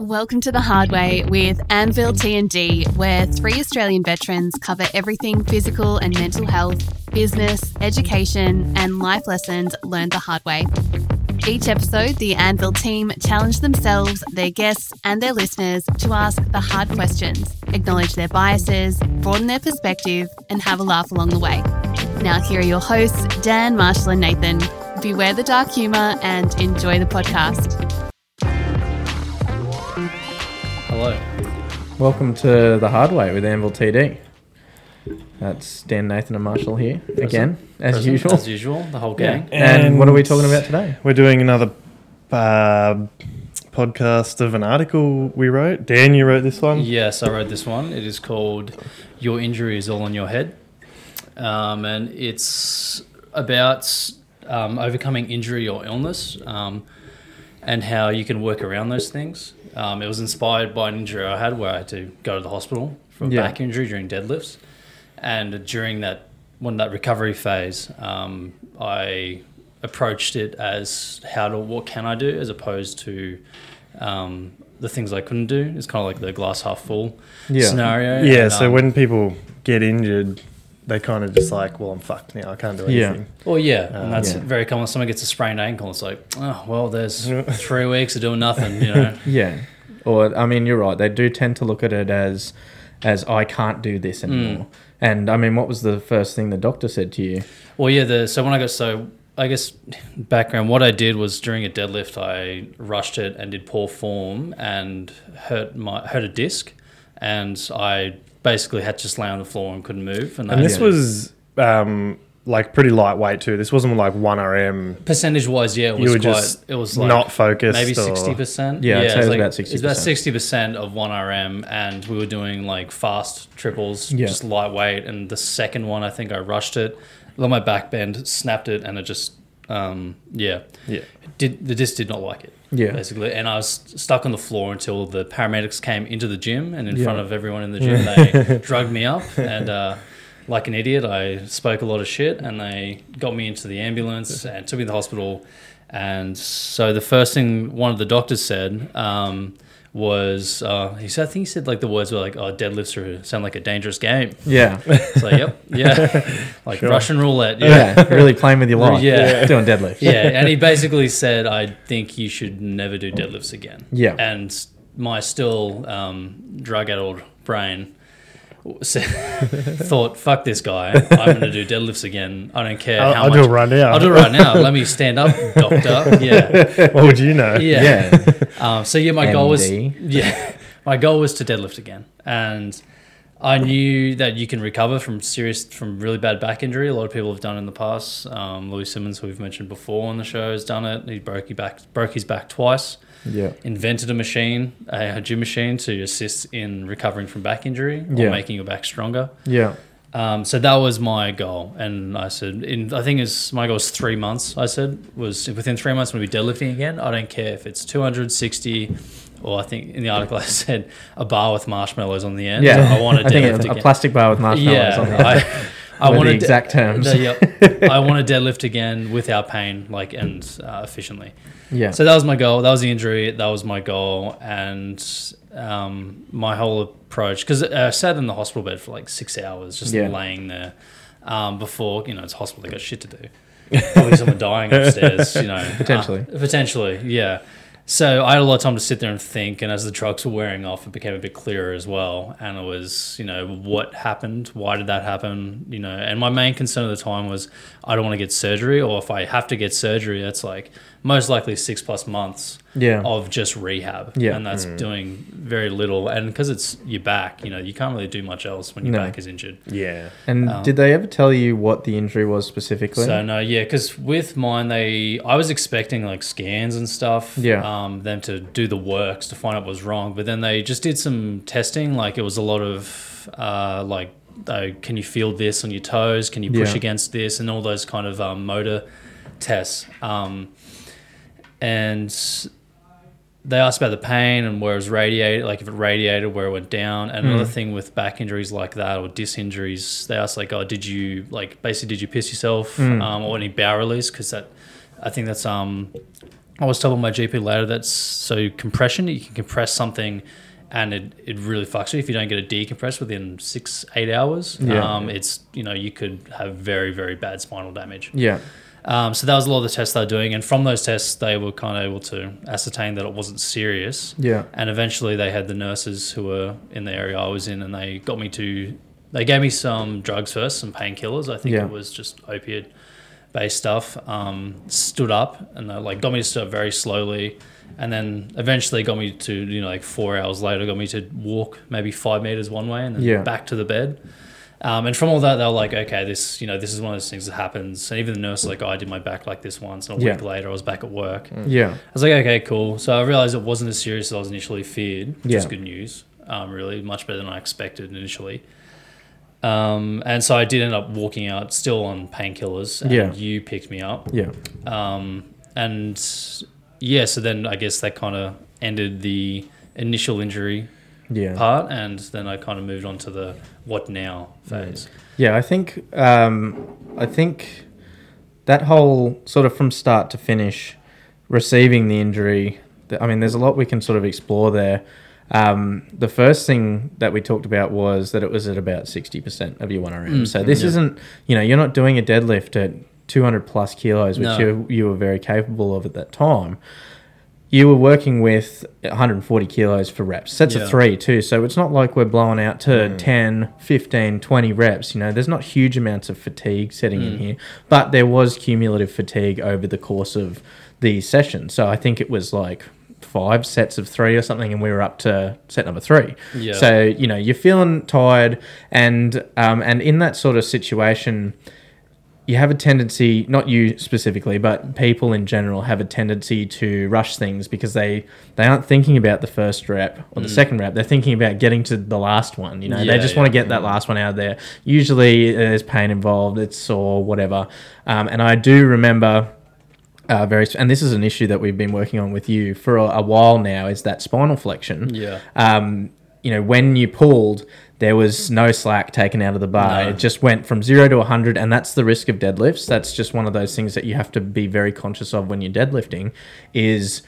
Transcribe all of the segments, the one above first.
Welcome to the Hard Way with Anvil T&D, where three Australian veterans cover everything physical and mental health, business, education, and life lessons learned the hard way. Each episode, the Anvil team challenge themselves, their guests, and their listeners to ask the hard questions, acknowledge their biases, broaden their perspective, and have a laugh along the way. Now, here are your hosts, Dan, Marshall, and Nathan. Beware the dark humour and enjoy the podcast. Hello. Welcome to the Hard Way with Anvil TD. That's Dan, Nathan, and Marshall here again, as Present, usual. As usual, the whole gang. And, what are we talking about today? We're doing another uh, podcast of an article we wrote. Dan, you wrote this one. Yes, I wrote this one. It is called Your Injury is All on Your Head. Um, and it's about um, overcoming injury or illness um, and how you can work around those things. Um, it was inspired by an injury I had where I had to go to the hospital for a Yeah. back injury during deadlifts. And during that, when that recovery phase, um, I approached it as how to, what can I do as opposed to um, the things I couldn't do. It's kind of like the glass half full Yeah. scenario. Yeah, And, so um, when people get injured, they kind of just like, well, I'm fucked now. I can't do Yeah. anything. Well, yeah, and um, that's Yeah. very common. Someone gets a sprained ankle. It's like, oh, well, there's three weeks of doing nothing. You know. Yeah. Or, I mean, you're right. They do tend to look at it as, as I can't do this hmm. anymore. And, I mean, what was the first thing the doctor said to you? Well, yeah. The so when I got so I guess background. What I did was during a deadlift, I rushed it and did poor form and hurt my hurt a disc, and I basically had to just lay on the floor and couldn't move. And, And this Yeah. was um, like pretty lightweight too. This wasn't like 1RM. percentage wise, yeah, it You was were quite. just it was like not focused. maybe sixty percent. Yeah, say it was like, about It's about 60%. sixty percent of one RM, and we were doing like fast triples, Yeah. just lightweight. And the second one, I think I rushed it, let my back bend, snapped it, and it just, um, yeah, Yeah. did the disc did not like it. Yeah. basically, and I was stuck on the floor until the paramedics came into the gym, and in Yeah. front of everyone in the gym, they drugged me up and. Uh, like an idiot, I spoke a lot of shit, and they got me into the ambulance and took me to the hospital. And so the first thing one of the doctors said um, was, uh, he said, I think he said like the words were like, "Oh, deadlifts are sound like a dangerous game." Yeah. It's like, yep, yeah, like Sure. Russian roulette. Yeah. yeah. Really playing with your life. Yeah. Doing deadlifts. yeah, and he basically said, "I think you should never do deadlifts again." Yeah. and my still um, drug-addled brain said, thought, "Fuck this guy! I'm going to do deadlifts again. I don't care I'll, how I'll much." do it right now. I'll do it right now. Let me stand up, doctor. Yeah, what would you know? yeah. Yeah. Um, so yeah, my goal was yeah, my goal was to deadlift again, and I knew that you can recover from serious, from really bad back injury. A lot of people have done it in the past. Um, Louie Simmons, who we've mentioned before on the show, has done it. He broke his back, broke his back twice. Yeah. Invented a machine, a, a gym machine, to assist in recovering from back injury or Yeah. making your back stronger. Yeah. Um, so that was my goal, and I said, in I think it's my goal was three months. I said was within three months when be deadlifting again. I don't care if it's 260, or I think in the article I said a bar with marshmallows on the end. Yeah. I want to I think deadlift it's a plastic bar with marshmallows on yeah, the end. I Were want the exact terms. yep, I want to deadlift again without pain, like and uh, efficiently. Yeah. So that was my goal. That was the injury. That was my goal, and um, my whole approach because I sat in the hospital bed for like six hours, just Yeah. laying there. Um, before you know, it's hospital. They got shit to do. Probably someone dying upstairs. You know, Potentially. Uh, potentially, yeah. So I had a lot of time to sit there and think, and as the drugs were wearing off, it became a bit clearer as well. And it was, you know, what happened? Why did that happen? You know, and my main concern at the time was I don't want to get surgery, or if I have to get surgery, that's like most likely six plus months Yeah. of just rehab. Yeah. and that's doing very little. And because it's your back, you know, you can't really do much else when your No. back is injured. Yeah. And Um, did they ever tell you what the injury was specifically? So no, yeah, because with mine, they I was expecting like scans and stuff. Yeah. Um, them to do the works to find out what was wrong, but then they just did some testing. Like it was a lot of uh, like, uh, can you feel this on your toes? Can you push Yeah. against this? And all those kind of um, motor tests. Um, and they asked about the pain and where it was radiated, like if it radiated, where it went down. And another thing with back injuries like that or disc injuries, they asked like, oh, did you like basically did you piss yourself um, or any bowel release? Because that, I think that's um I was told by my GP later that's so compression. You can compress something, and it, it really fucks you if you don't get it decompressed within six eight hours. Yeah. Um, it's you know you could have very very bad spinal damage. Yeah. Um, so that was a lot of the tests they were doing, and from those tests, they were kind of able to ascertain that it wasn't serious. Yeah. And eventually, they had the nurses who were in the area I was in, and they got me to. They gave me some drugs first, some painkillers. I think Yeah. it was just opiate based stuff. Um, stood up and they like got me to up very slowly, and then eventually got me to you know like four hours later got me to walk maybe five meters one way and then Yeah. back to the bed. Um, and from all that, they were like, okay, this, you know, this is one of those things that happens. And even the nurse was like, oh, I did my back like this once. And a week later, I was back at work. Yeah. I was like, okay, cool. So I realized it wasn't as serious as I was initially feared, which is good news. Um, really, much better than I expected initially. Um, and so I did end up walking out still on painkillers. And Yeah. you picked me up. Yeah. Um, and yeah, so then I guess that kind of ended the initial injury Yeah. part. And then I kind of moved on to the what now phase. Yeah, I think um, I think that whole sort of from start to finish, receiving the injury. I mean, there's a lot we can sort of explore there. Um, the first thing that we talked about was that it was at about sixty percent of your one RM. Mm, so this yeah. isn't, you know, you're not doing a deadlift at two hundred plus kilos, which No. you you were very capable of at that time. You were working with 140 kilos for reps. Sets Yeah. of three too. So it's not like we're blowing out to 10, 15, 20 reps. You know, there's not huge amounts of fatigue setting in Mm. here, but there was cumulative fatigue over the course of the session. So I think it was like five sets of three or something, and we were up to set number three. Yeah. So you know you're feeling tired, and um, and in that sort of situation, you have a tendency, not you specifically, but people in general have a tendency to rush things because they they aren't thinking about the first rep or the second rep. They're thinking about getting to the last one. You know, they Mm. Yeah, just want to yeah. get that last one out of there. Usually, there's pain involved. It's sore, whatever. Um, and I do remember. Uh, very, and this is an issue that we've been working on with you for a, a while now. Is that spinal flexion? Yeah. um, you know, when you pulled, there was no slack taken out of the bar. No. It just went from zero to 100, and that's the risk of deadlifts. That's just one of those things that you have to be very conscious of when you're deadlifting. Is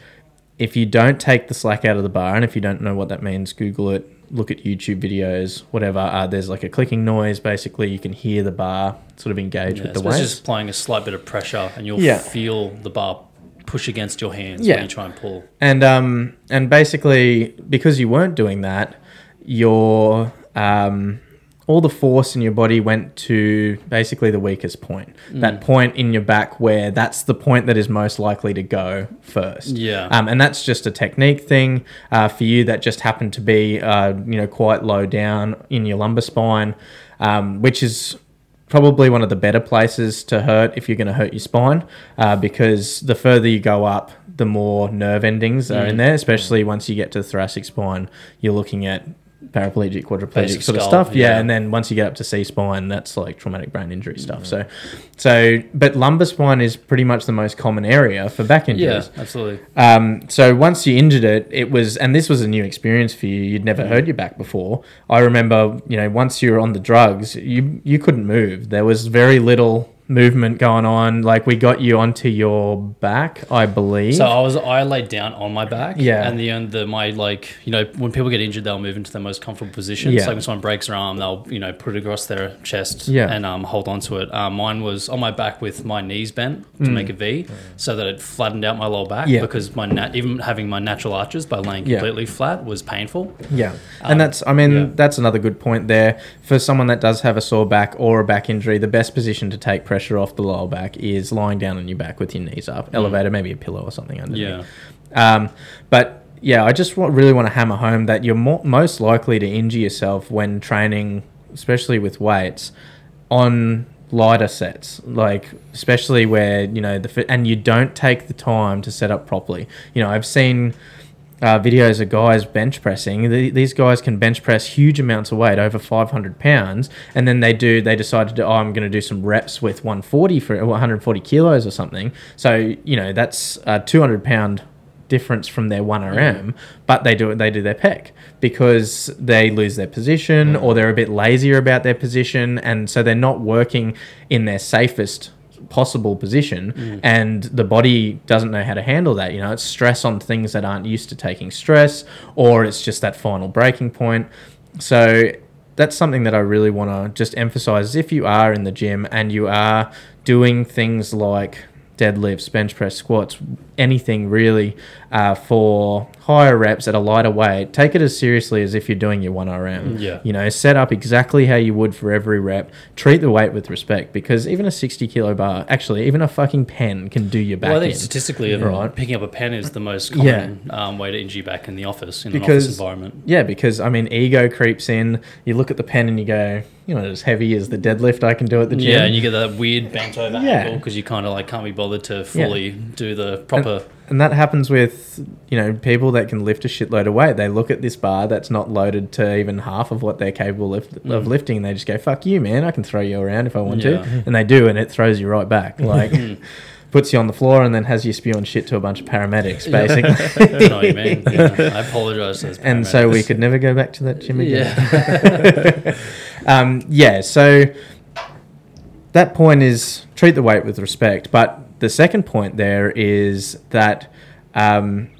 if you don't take the slack out of the bar, and if you don't know what that means, Google it, look at YouTube videos, whatever. Uh, there's like a clicking noise. Basically, you can hear the bar sort of engage Yeah, with the especially It's just applying a slight bit of pressure, and you'll Yeah. feel the bar push against your hands Yeah. when you try and pull. and um and basically because you weren't doing that your um all the force in your body went to basically the weakest point Mm. that point in your back where that's the point that is most likely to go first Yeah. um, and that's just a technique thing uh, for you that just happened to be uh, you know quite low down in your lumbar spine um, which is probably one of the better places to hurt if you're going to hurt your spine uh, because the further you go up the more nerve endings are in Mm. there especially once you get to the thoracic spine you're looking at paraplegic quadriplegic Basic sort of stuff yeah. yeah. and then once you get up to c spine that's like traumatic brain injury Mm. stuff so so but lumbar spine is pretty much the most common area for back injuries Yeah, absolutely. um, so once you injured it, it was, and this was a new experience for you. You'd never heard your back before. I remember, you know, once you were on the drugs, you you couldn't move. There was very little movement going on. Like we got you onto your back, I believe. So I was I laid down on my back. Yeah. And the end the my like you know when people get injured they'll move into their most comfortable position. Yeah. So like when someone breaks their arm they'll you know put it across their chest Yeah. and um, hold on to it. Um, mine was on my back with my knees bent to make a V so that it flattened out my lower back Mm. Yeah. because my nat- even having my natural arches by laying Yeah. completely flat was painful. Yeah, Um, and that's I mean yeah. that's another good point there for someone that does have a sore back or a back injury. The best position to take pressure off the lower back is lying down on your back with your knees up, elevator, maybe a pillow or something underneath. Yeah. Um, but yeah, I just wa- really want to hammer home that you're mo- most likely to injure yourself when training, especially with weights, on lighter sets. Like especially where you know the fit, and you don't take the time to set up properly. You know, I've seen. Uh, videos of guys bench pressing. The, these guys can bench press huge amounts of weight, over 500 pounds, and then they do. They decide to do. Oh, I'm going to do some reps with 140 for 140 kilos or something. So you know that's a 200 pound difference from their 1RM, but they do it they do their pec because they lose their position or they're a bit lazier about their position and so they're not working in their safest possible position mm. and the body doesn't know how to handle that you know it's stress on things that aren't used to taking stress or it's just that final breaking point so that's something that I really want to just emphasize. If you are in the gym and you are doing things like deadlifts, bench press, squats, anything really uh, for higher reps at a lighter weight, take it as seriously as if you're doing your 1RM. Yeah. You know, set up exactly how you would for every rep. Treat the weight with respect because even a 60 kilo bar, actually, even a fucking pen can do your back Well, I think in. statistically, Right. picking up a pen is the most Yeah. common um, way to injure your back in the office, in an office environment. Yeah, because I mean, ego creeps in. You look at the pen and you go, you know, as heavy as the deadlift I can do at the gym. Yeah, and you get that weird bent over Yeah. angle because you kind of like can't be bothered to fully do the proper. And that happens with, you know, people that can lift a shitload of weight. They look at this bar that's not loaded to even half of what they're capable of, of lifting, and they just go, "Fuck you, man! I can throw you around if I want Mm. Yeah. to," and they do, and it throws you right back, like puts you on the floor, and then has you spewing shit to a bunch of paramedics, basically. you know what I mean? Yeah. I apologize. To those and so we could never go back to that gym again. Yeah. um, yeah, so that point is treat the weight with respect. But the second point there is that um,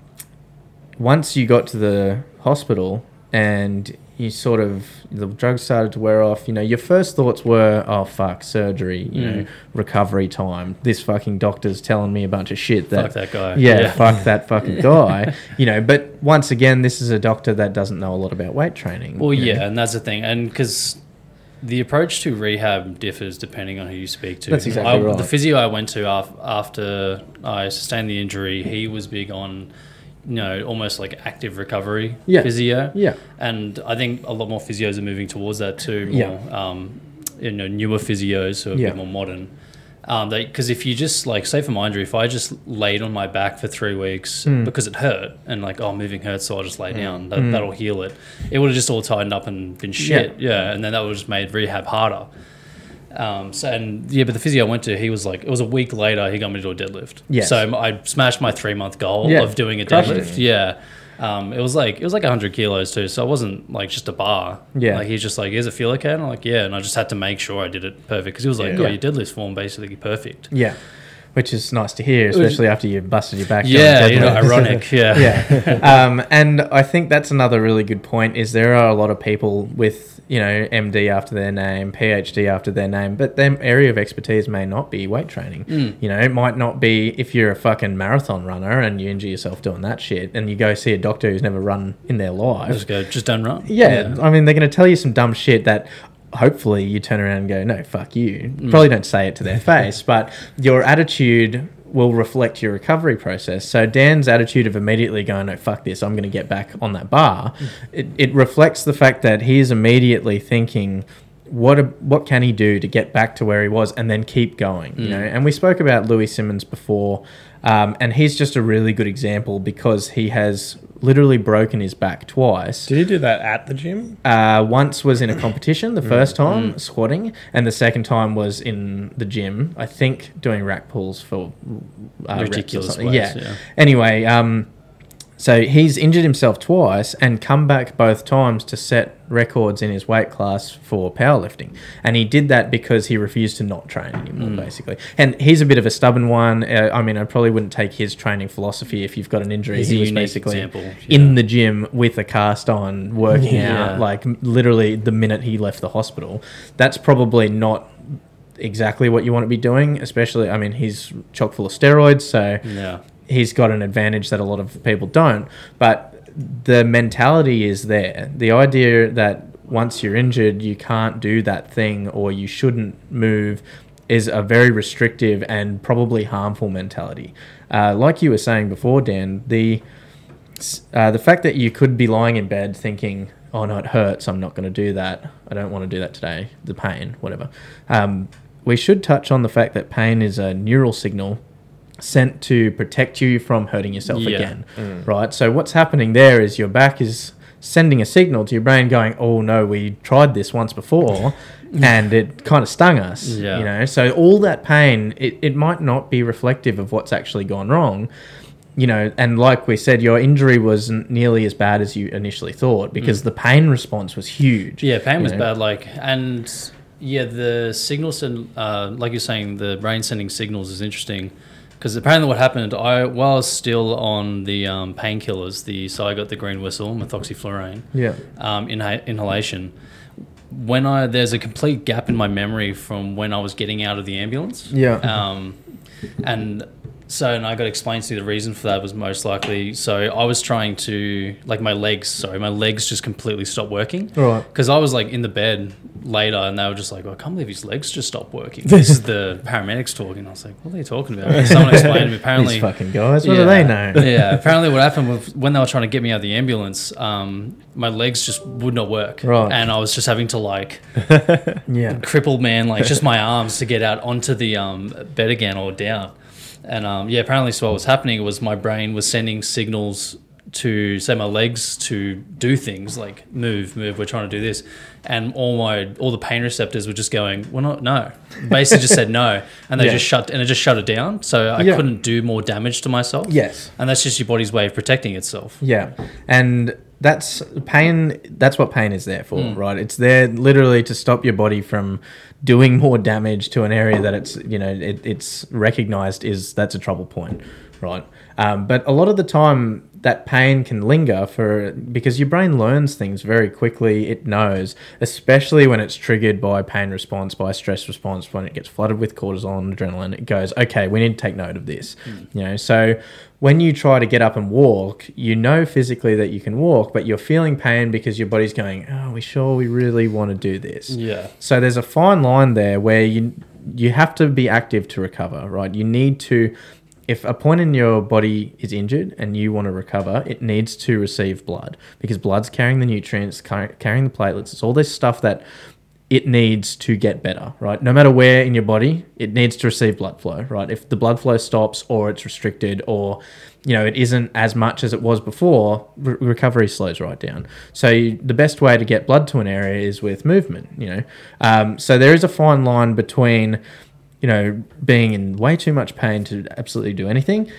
once you got to the hospital and you sort of the drugs started to wear off, you know, your first thoughts were, "Oh fuck, surgery, you know, Mm. recovery time. This fucking doctor's telling me a bunch of shit that Fuck that guy. yeah, Yeah. fuck that fucking guy. you know, but once again, this is a doctor that doesn't know a lot about weight training. Well, you know. yeah, and that's the thing, and because the approach to rehab differs depending on who you speak to. That's exactly I, right. The physio I went to after I sustained the injury, he was big on, you know, almost like active recovery Yeah. physio. Yeah. and I think a lot more physios are moving towards that too. More, Yeah. um, you know, newer physios who are a bit more modern. Um, because if you just like say for my injury, if I just laid on my back for three weeks Hmm. because it hurt and like oh moving hurts, so I'll just lay down. That, That'll heal it. It would have just all tightened up and been shit. Yeah, and then that would have just made rehab harder. Um, so and yeah, but the physio I went to, he was like, it was a week later, he got me to do a deadlift. Yeah. So I smashed my three month goal Yeah, of doing a deadlift. it. Yeah. Um, it was like it was like hundred kilos too, so it wasn't like just a bar. Yeah. like he's just like, "Is it feel okay?" And I'm like, "Yeah," and I just had to make sure I did it perfect because he was like. "Oh, Yeah. your deadlift form basically perfect." Yeah. Which is nice to hear, especially after you busted your back. Yeah, you know, ironic. Yeah, yeah. Um, and I think that's another really good point is there are a lot of people with, you know, MD after their name, PhD after their name, but their area of expertise may not be weight training. Mm. You know, it might not be if you're a fucking marathon runner and you injure yourself doing that shit and you go see a doctor who's never run in their life. just go, just don't run. Yeah, I mean, they're going to tell you some dumb shit that hopefully you turn around and go, no, fuck you. Mm. Probably don't say it to their face, but your attitude will reflect your recovery process. So Dan's attitude of immediately going, no, fuck this, I'm going to get back on that bar, mm. it, it reflects the fact that he is immediately thinking, what a, what can he do to get back to where he was and then keep going? You mm. know? And we spoke about Louie Simmons before um, and he's just a really good example because he has literally broken his back twice Did he do that at the gym? uh, once was in a competition the first time squatting and the second time was in the gym i think doing rack pulls for uh, reps or Ridiculous something. ways, yeah. yeah. anyway um, so he's injured himself twice and come back both times to set records in his weight class for powerlifting. And he did that because he refused to not train anymore basically. And he's a bit of a stubborn one. Uh, i mean i probably wouldn't take his training philosophy if you've got an injury. He's he was basically example, in the gym with a cast on working Yeah. out like literally the minute he left the hospital. That's probably not exactly what you want to be doing especially i mean he's chock full of steroids so yeah. He's got an advantage that a lot of people don't but the mentality is there the idea that once you're injured you can't do that thing or you shouldn't move is a very restrictive and probably harmful mentality uh, like you were saying before dan the uh, the fact that you could be lying in bed thinking, "Oh no, it hurts. I'm not going to do that. I don't want to do that today." The pain, whatever. Um, we should touch on the fact that pain is a neural signal sent to protect you from hurting yourself Yeah. again, right? So what's happening there is your back is sending a signal to your brain, going, "Oh no, we tried this once before." And it kind of stung us, Yeah. you know. So all that pain, it, it might not be reflective of what's actually gone wrong, you know, and like we said, your injury wasn't nearly as bad as you initially thought because the pain response was huge. Mm. Yeah, pain was know. bad. Like, and Yeah, the signals and uh, like you're saying, the brain sending signals is interesting because apparently what happened, I while I was still on the um, painkillers, the so I got the green whistle, methoxyflurane, Yeah. um, inha- inhalation. When I there's a complete gap in my memory from when I was getting out of the ambulance. Yeah. Um, and so, and I got explained to the reason for that was most likely. So I was trying to, like, my legs. Sorry, my legs just completely stopped working. Right. Because I was like in the bed later, and they were just like, well, "I can't believe his legs just stopped working." this is the paramedics talking. I was like, "What are they talking about?" Someone explained to me. Apparently, These fucking guys. What do they know? yeah, apparently what happened was when they were trying to get me out of the ambulance, um, my legs just would not work, Right. and I was just having to like Yeah. crippled man, like just my arms to get out onto the um, bed again or down. And um, yeah, apparently, so what was happening was my brain was sending signals to say my legs to do things like move, move. We're trying to do this, and all my all the pain receptors were just going, "We're not no." Basically, just said no, and they Yeah. just shut and it just shut it down. So I Yeah. couldn't do more damage to myself. Yes. and that's just your body's way of protecting itself. Yeah, and that's pain. That's what pain is there for, Mm. right? It's there literally to stop your body from doing more damage to an area that it's you know it, it's recognized is that's a trouble point, right? Um, but a lot of the time that pain can linger for because your brain learns things very quickly. It knows, especially when it's triggered by pain response, by stress response, when it gets flooded with cortisol and adrenaline. It goes, okay, we need to take note of this. Hmm. You know, so when you try to get up and walk, you know physically that you can walk, but you're feeling pain because your body's going, "Oh, we sure we really want to do this." Yeah. So there's a fine line there where you you have to be active to recover, right? You need to if a point in your body is injured and you want to recover, it needs to receive blood because blood's carrying the nutrients, car- carrying the platelets. It's all this stuff that it needs to get better, right? No matter where in your body, it needs to receive blood flow, right? If the blood flow stops or it's restricted or you know it isn't as much as it was before, re- recovery slows right down. So you, the best way to get blood to an area is with movement, you know. Um, so there is a fine line between you know being in way too much pain to absolutely do anything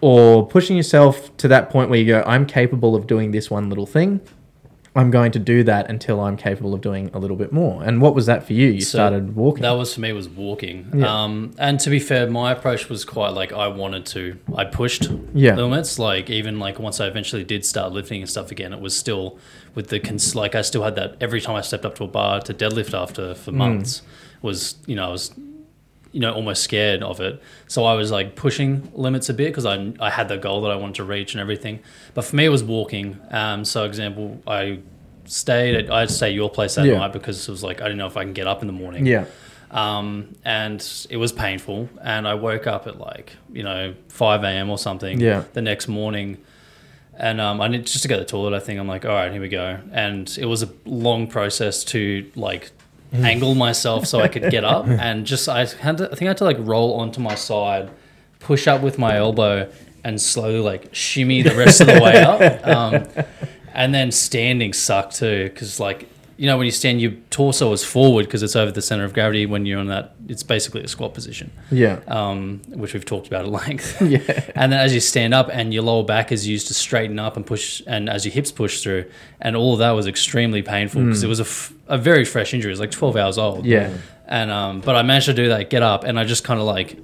or pushing yourself to that point where you go i'm capable of doing this one little thing i'm going to do that until i'm capable of doing a little bit more and what was that for you you So started walking That was for me was walking. Yeah. Um, and to be fair, my approach was quite like I wanted to. I pushed Yeah. limits. Like even like once I eventually did start lifting and stuff again, it was still with the cons- like I still had that every time I stepped up to a bar to deadlift after Mm. for months was you know I was you know almost scared of it. So I was like pushing limits a bit because I I had the goal that I wanted to reach and everything. But for me, it was walking. Um, so example, I stayed at I'd stay at your place that Yeah. night because it was like I didn't know if I can get up in the morning yeah um, and it was painful. And I woke up at like you know five a.m. or something. Yeah. The next morning, and um, I need just to go to the toilet. I think I'm like, all right, here we go. And it was a long process to like angle myself so I could get up, and just I had to, I think I had to like roll onto my side, push up with my elbow, and slowly like shimmy the rest of the way up. Um, and then standing sucked too because like you know when you stand your torso is forward because it's over the center of gravity when you're on that it's basically a squat position. Yeah. Um, which we've talked about at length. Yeah. And then as you stand up and your lower back is used to straighten up and push and as your hips push through and all of that was extremely painful because it was a, f- a very fresh injury it was like 12 hours old yeah and um, but I managed to do that, get up, and I just kind of like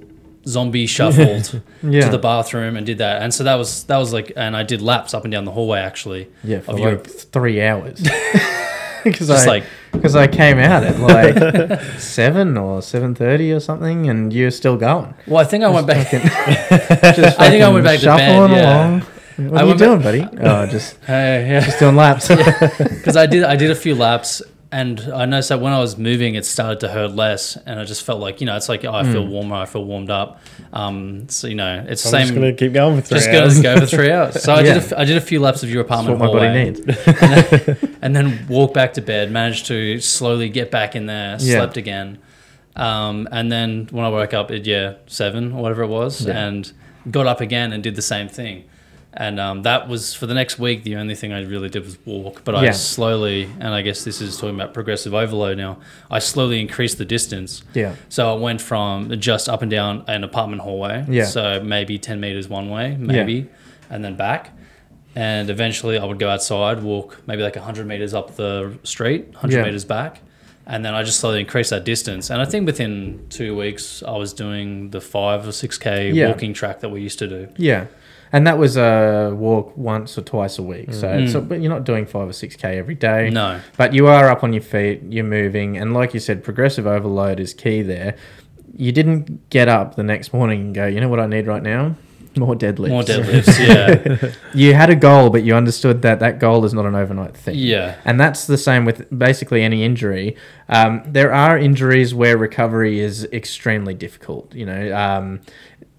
zombie shuffled Yeah. to the bathroom and did that. And so that was that was like, and I did laps up and down the hallway actually. yeah for of like your three hours because I like- because I came out at like seven or seven thirty or something, and you're still going. Well, I think I went back. Just I think I went back to bed, shuffling yeah. along. What I are you doing, buddy? Oh, just Hey, yeah. just doing laps. because I did I did a few laps and I noticed that when I was moving it started to hurt less and I just felt like you know it's like oh, I feel Hmm. warmer I feel warmed up um so you know it's I'm same just gonna keep going for three just hours. gonna go for three hours so I Yeah. did a I did a few laps of your That's apartment what my body needs. and then walk back to bed managed to slowly get back in there Yeah. slept again um and then when I woke up at yeah seven or whatever it was Yeah. and got up again and did the same thing and um, that was for the next week. The only thing I really did was walk, but I slowly, and I guess this is talking about progressive overload now. I slowly increased the distance. Yeah. So I went from just up and down an apartment hallway. Yeah. So maybe ten meters one way, maybe, and then back. And eventually, I would go outside, walk maybe like hundred meters up the street, hundred Yeah. meters back, and then I just slowly increased that distance. And I think within two weeks, I was doing the five or six k Yeah. walking track that we used to do. Yeah. And that was a walk once or twice a week. So, Mm. so but you're not doing five or six K every day. No. But you are up on your feet, you're moving. And like you said, progressive overload is key there. You didn't get up the next morning and go, you know what I need right now? More deadlifts. More deadlifts, yeah, You had a goal, but you understood that that goal is not an overnight thing. yeah, And that's the same with basically any injury. Um, there are injuries where recovery is extremely difficult. You know, um,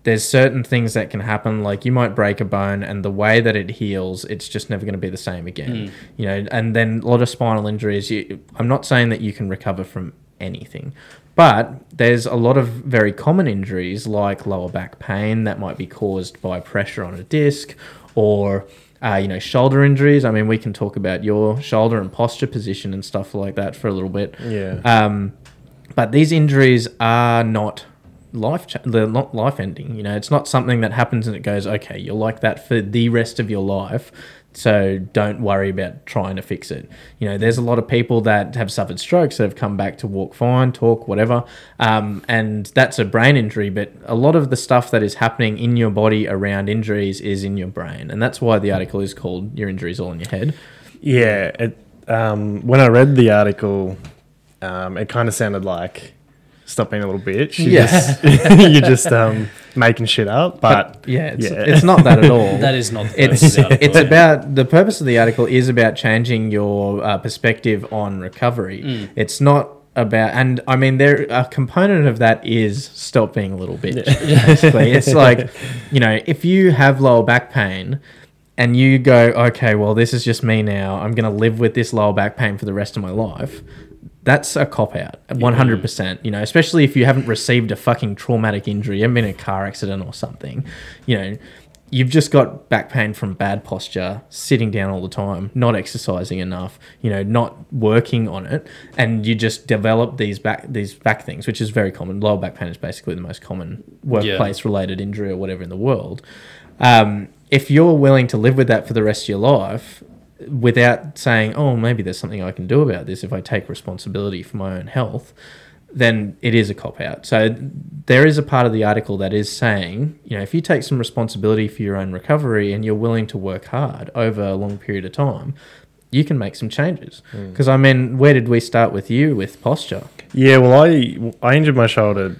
there's certain things that can happen, like you might break a bone, and the way that it heals, it's just never going to be the same again. You know, and then a lot of spinal injuries. You, I'm not saying that you can recover from anything, but there's a lot of very common injuries like lower back pain that might be caused by pressure on a disc or uh, you know shoulder injuries. I mean, we can talk about your shoulder and posture position and stuff like that for a little bit. Yeah. Um, but these injuries are not life cha- they're not life ending you know? It's not something that happens and it goes okay you're like that for the rest of your life so don't worry about trying to fix it. You know there's a lot of people that have suffered strokes that have come back to walk fine talk whatever um, and that's a brain injury but a lot of the stuff that is happening in your body around injuries is in your brain and that's why the article is called your injuries all in your head. Yeah, it, um, when I read the article, um, it kind of sounded like stop being a little bitch. You're Yes. just, you're just um, making shit up. But, yeah it's, yeah. it's not that at all that is not. The it's purpose of the it's about the purpose of the article is about changing your uh, perspective on recovery. It's not about and I mean there a component of that is stop being a little bitch. Basically, it's like you know if you have lower back pain. And you go, okay, well, this is just me now. I'm going to live with this lower back pain for the rest of my life. That's a cop out, 100%. You know, especially if you haven't received a fucking traumatic injury, haven't been in a car accident or something. You know, you've just got back pain from bad posture, sitting down all the time, not exercising enough, you know, not working on it, and you just develop these back these back things, which is very common. Lower back pain is basically the most common workplace related injury or whatever in the world. Um, if you're willing to live with that for the rest of your life, without saying, "Oh, maybe there's something I can do about this if I take responsibility for my own health," then it is a cop out. So there is a part of the article that is saying, you know, if you take some responsibility for your own recovery and you're willing to work hard over a long period of time, you can make some changes. Because I mean, where did we start with you with posture? yeah, well, I, I injured my shoulder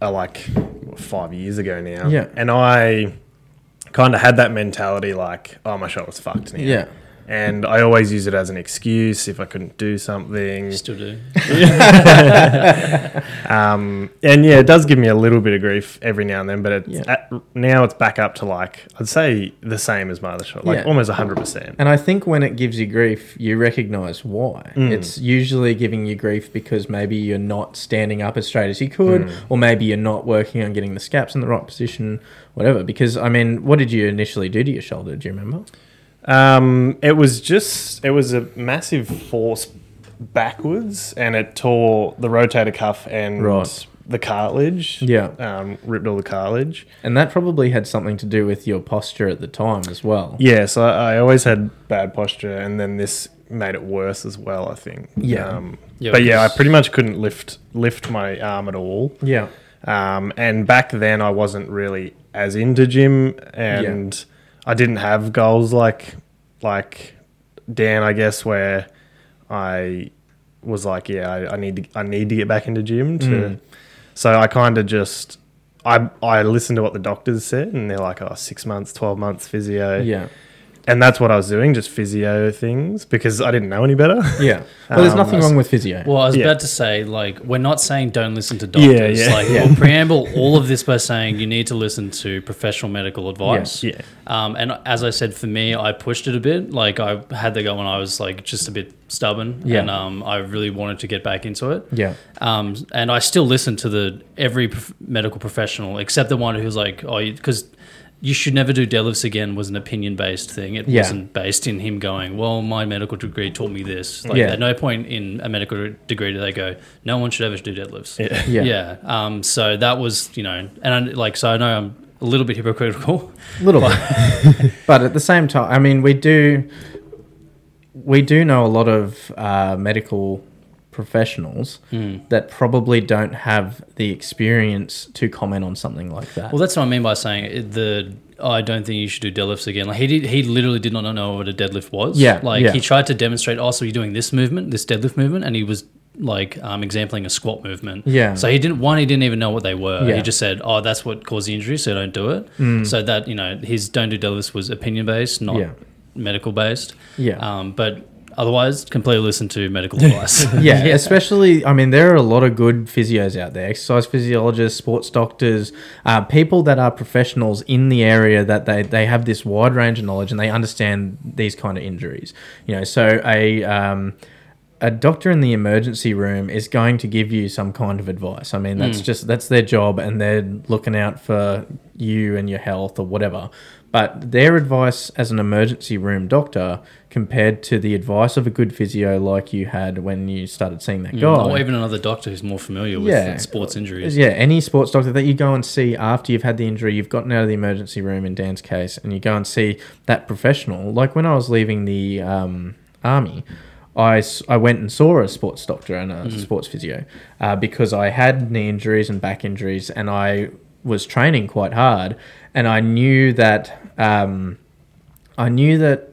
uh, like five years ago now. Yeah. And I kind of had that mentality like, oh, my shoulder's fucked now. Yeah. And I always use it as an excuse if I couldn't do something. Still do. Um, and yeah, it does give me a little bit of grief every now and then, but it's Yeah. at, now it's back up to like I'd say the same as my other shoulder, like Yeah. almost hundred percent. And I think when it gives you grief, you recognize why. It's usually giving you grief because maybe you're not standing up as straight as you could, or maybe you're not working on getting the scaps in the right position, whatever. Because, I mean, what did you initially do to your shoulder? Do you remember? Um, it was just it was a massive force backwards, and it tore the rotator cuff and Right. the cartilage. Yeah. um, ripped all the cartilage. And that probably had something to do with your posture at the time as well. Yeah, so I, I always had bad posture, and then this made it worse as well. I think. Yeah. Um, Yeah, but yeah, I pretty much couldn't lift lift my arm at all. Yeah. Um, and back then, I wasn't really as into gym, and I didn't have goals like like Dan, I guess, where I was like, yeah, I, I need to I need to get back into gym. To, Mm. So I kind of just I I listened to what the doctors said, and they're like, oh, six months, twelve months physio, Yeah. And that's what I was doing, just physio things because I didn't know any better. Yeah. Well, there's Um, nothing wrong with physio. Well, I was Yeah. about to say, like, we're not saying don't listen to doctors. Yeah, yeah, like, yeah. we'll preamble all of this by saying you need to listen to professional medical advice. yeah. Um, and as I said, for me, I pushed it a bit. Like, I had to go when I was like just a bit stubborn, Yeah. and um, I really wanted to get back into it. yeah. Um, and I still listen to the every prof- medical professional except the one who's like, oh, because you should never do deadlifts again was an opinion based thing. It Yeah. wasn't based in him going, well, my medical degree taught me this. Like, Yeah. at no point in a medical degree do they go, no one should ever do deadlifts. Yeah. Yeah. Yeah. Um, so that was, you know, and I, like, so I know I'm a little bit hypocritical. A little bit. but at the same time, I mean, we do we do know a lot of uh, medical professionals Hmm. that probably don't have the experience to comment on something like that. Well, that's what I mean by saying the. I don't think you should do deadlifts again. Like he did, he literally did not know what a deadlift was. Yeah, like yeah. he tried to demonstrate. Oh, so you're doing this movement, this deadlift movement, and he was like um, exempling a squat movement. Yeah. So he didn't. One, he didn't even know what they were. Yeah. Mm. He just said, "Oh, that's what caused the injury, so don't do it." So that you know, his don't do deadlifts was opinion based, not Yeah. medical based. Yeah. Um, but otherwise, completely listen to medical advice. yeah, especially, I mean, there are a lot of good physios out there, exercise physiologists, sports doctors, uh, people that are professionals in the area that they, they have this wide range of knowledge and they understand these kind of injuries. You know, so a. Um, a doctor in the emergency room is going to give you some kind of advice. I mean, that's just that's their job, and they're looking out for you and your health or whatever. But their advice as an emergency room doctor compared to the advice of a good physio like you had when you started seeing that guy. or even another doctor who's more familiar with Yeah. sports injuries. Yeah, any sports doctor that you go and see after you've had the injury, you've gotten out of the emergency room in Dan's case, and you go and see that professional. Like when I was leaving the um, army, I went and saw a sports doctor and a sports physio uh, because I had knee injuries and back injuries, and I was training quite hard, and I knew that um, I knew that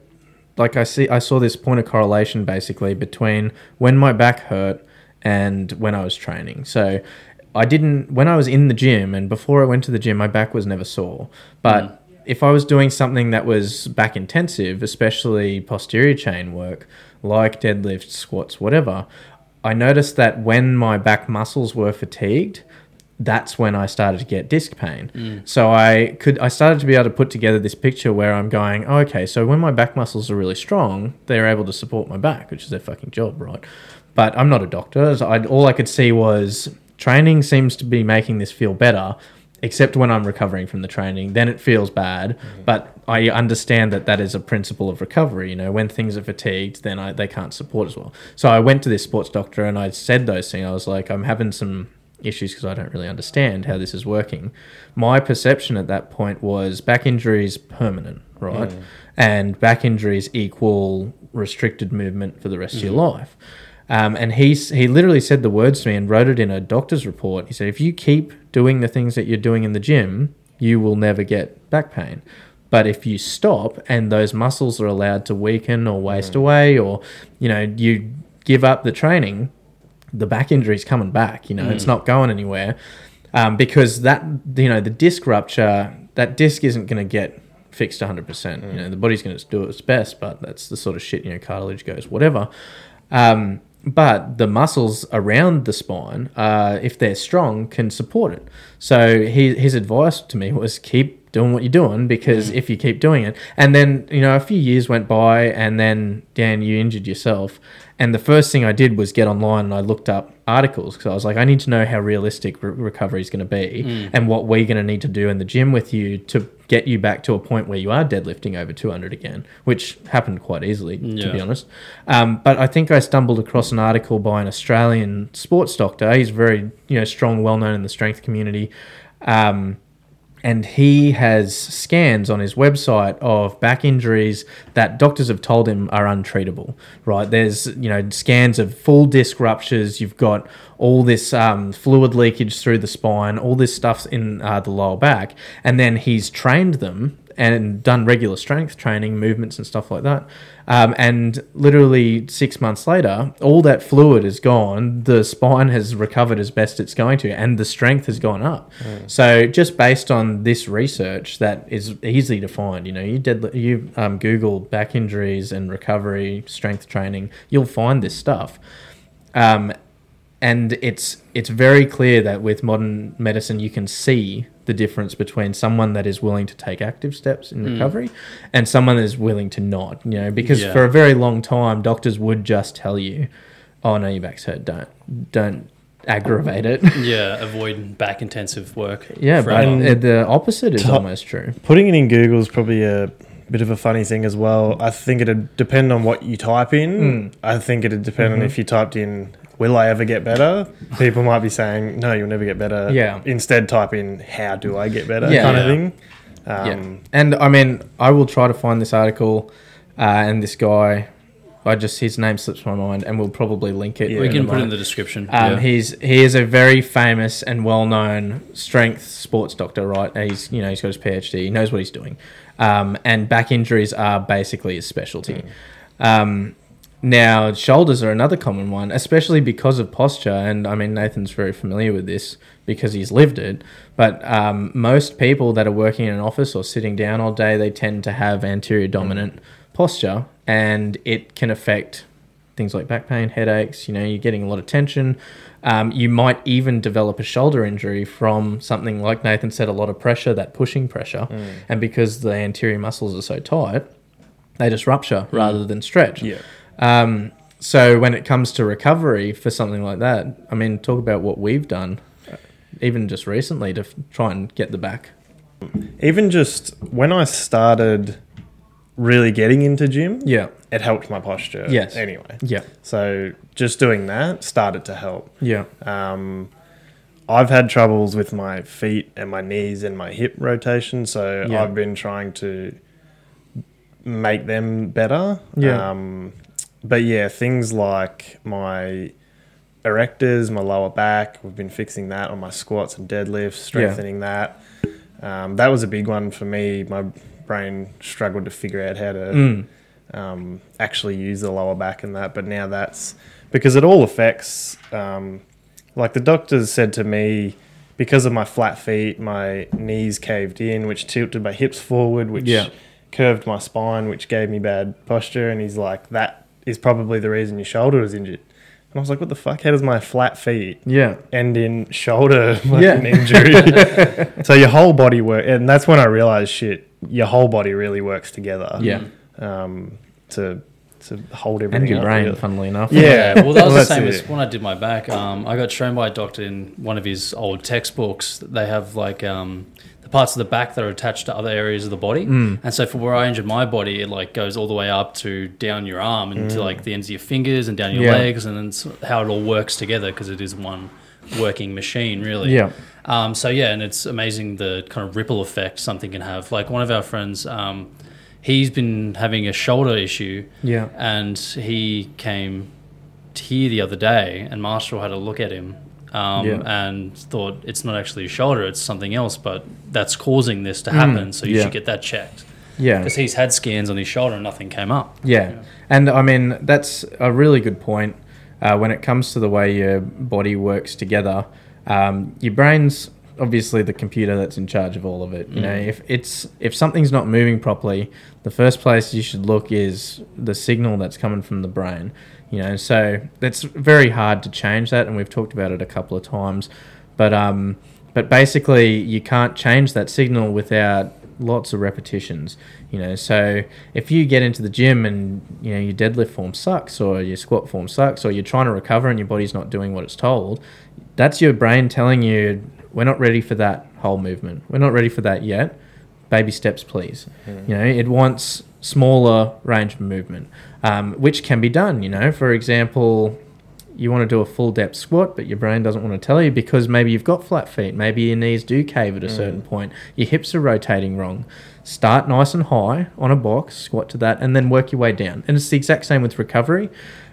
like I see I saw this point of correlation basically between when my back hurt and when I was training. So I didn't when I was in the gym and before I went to the gym my back was never sore. But if I was doing something that was back intensive, especially posterior chain work like deadlifts, squats, whatever, I noticed that when my back muscles were fatigued, that's when I started to get disc pain. Mm. So I could I started to be able to put together this picture where I'm going, oh, okay, so when my back muscles are really strong, they're able to support my back, which is their fucking job, right? But I'm not a doctor. So I, all I could see was training seems to be making this feel better, except when I'm recovering from the training. Then it feels bad. Mm. But I understand that that is a principle of recovery. You know, when things are fatigued, then I, they can't support as well. So I went to this sports doctor and I said those things. I was like, I'm having some issues because I don't really understand how this is working. My perception at that point was back injuries permanent, right? Mm. And back injuries equal restricted movement for the rest of your mm-hmm. life. Um, and he's, he literally said the words to me and wrote it in a doctor's report. He said, if you keep doing the things that you're doing in the gym, you will never get back pain. But if you stop and those muscles are allowed to weaken or waste mm. away, or you know you give up the training, the back injury is coming back. You know, it's not going anywhere um, because that you know the disc rupture, that disc isn't going to get fixed 100. percent You know, the body's going to do its best, but that's the sort of shit. You know, cartilage goes whatever. Um, but the muscles around the spine, uh, if they're strong, can support it. So his, his advice to me was keep doing what you're doing because if you keep doing it, and then you know a few years went by, and then Dan, you injured yourself, and the first thing I did was get online and I looked up articles because I was like, I need to know how realistic re- recovery is going to be and what we're going to need to do in the gym with you to get you back to a point where you are deadlifting over 200 again, which happened quite easily, to be honest. Um, but I think I stumbled across an article by an Australian sports doctor. He's very, you know, strong, well known in the strength community. Um, and he has scans on his website of back injuries that doctors have told him are untreatable. Right? There's you know scans of full disc ruptures. You've got all this um, fluid leakage through the spine, all this stuff in uh, the lower back, and then he's trained them and done regular strength training, movements and stuff like that. Um, and literally six months later, all that fluid is gone. The spine has recovered as best it's going to, and the strength has gone up. So just based on this research, that is easy to find. You know, you did you um, Google back injuries and recovery strength training, you'll find this stuff. Um, and it's it's very clear that with modern medicine you can see the difference between someone that is willing to take active steps in hmm. recovery and someone that is willing to not you know because Yeah. for a very long time doctors would just tell you oh no your back's hurt don't don't aggravate it Yeah, avoid back intensive work. yeah but forever. the opposite is Top- almost true Putting it in Google is probably a bit of a funny thing as well. I think it'd depend on what you type in. Hmm. I think it'd depend on mm-hmm. if you typed in "Will I ever get better?" People might be saying, "No, you'll never get better." Yeah. Instead, type in "How do I get better?" Yeah. kind Yeah. of thing. yeah Um, and i mean i will try to find this article uh, and this guy I just his name slips my mind, and we'll probably link it. Yeah. we can a put it in the description. Um, yeah. He's he is a very famous and well known strength sports doctor, right? He's you know he's got his PhD, he knows what he's doing, um, and back injuries are basically his specialty. Um, now shoulders are another common one, especially because of posture, and I mean Nathan's very familiar with this because he's lived it. But um, most people that are working in an office or sitting down all day, they tend to have anterior dominant posture, and it can affect things like back pain, headaches. You know, you're getting a lot of tension. Um, you might even develop a shoulder injury from something like Nathan said, a lot of pressure, that pushing pressure, and because the anterior muscles are so tight, they just rupture rather than stretch. Yeah. Um, so when it comes to recovery for something like that, I mean, talk about what we've done, uh, even just recently, to f- try and get the back. Even just when I started really getting into gym, Yeah, it helped my posture. Yes. Anyway. yeah, So just doing that started to help. yeah, Um, I've had troubles with my feet and my knees and my hip rotation, so Yeah. I've been trying to make them better. Yeah. Um, but yeah, things like my erectors, my lower back, we've been fixing that on my squats and deadlifts, strengthening that. Um, that was a big one for me. My brain struggled to figure out how to Mm. um, actually use the lower back and that. But now that's because it all affects. Um, like the doctors said to me, because of my flat feet, my knees caved in, which tilted my hips forward, which Yeah. curved my spine, which gave me bad posture. And he's like, that is probably the reason your shoulder was injured. And I was like, what the fuck? How does my flat feet yeah, end in shoulder fucking Yeah. injury? so your whole body work, and that's when I realized, shit, your whole body really works together yeah. um, to to hold everything And your up, brain, really. funnily enough. Yeah. well, that was the same it. as when I did my back. Um, I got shown by a doctor in one of his old textbooks. They have like um, the parts of the back that are attached to other areas of the body, Mm. and so for where I injured my body, it like goes all the way up to down your arm and to like the ends of your fingers and down your Yeah. legs, and then how it all works together because it is one working machine, really. Yeah. Um, so yeah, and it's amazing the kind of ripple effect something can have. Like one of our friends, um, he's been having a shoulder issue Yeah. and he came here the other day, and Marshall had a look at him um, Yeah. and thought it's not actually a shoulder, it's something else, but that's causing this to happen. so you Mm, yeah. should get that checked Yeah. because he's had scans on his shoulder and nothing came up. Yeah. And I mean, that's a really good point. Uh, when it comes to the way your body works together, um, your brain's obviously the computer that's in charge of all of it. You know, if it's if something's not moving properly, the first place you should look is the signal that's coming from the brain. You know, so that's very hard to change that, and we've talked about it a couple of times. But um, but basically, you can't change that signal without lots of repetitions. You know, so if you get into the gym and you know your deadlift form sucks, or your squat form sucks, or you're trying to recover and your body's not doing what it's told, that's your brain telling you we're not ready for that whole movement. We're not ready for that yet. Baby steps, please. You know, it wants smaller range of movement, um, which can be done. You know, for example, you want to do a full depth squat, but your brain doesn't want to tell you because maybe you've got flat feet, maybe your knees do cave at a certain point, your hips are rotating wrong. Start nice and high on a box, squat to that, and then work your way down. And it's the exact same with recovery.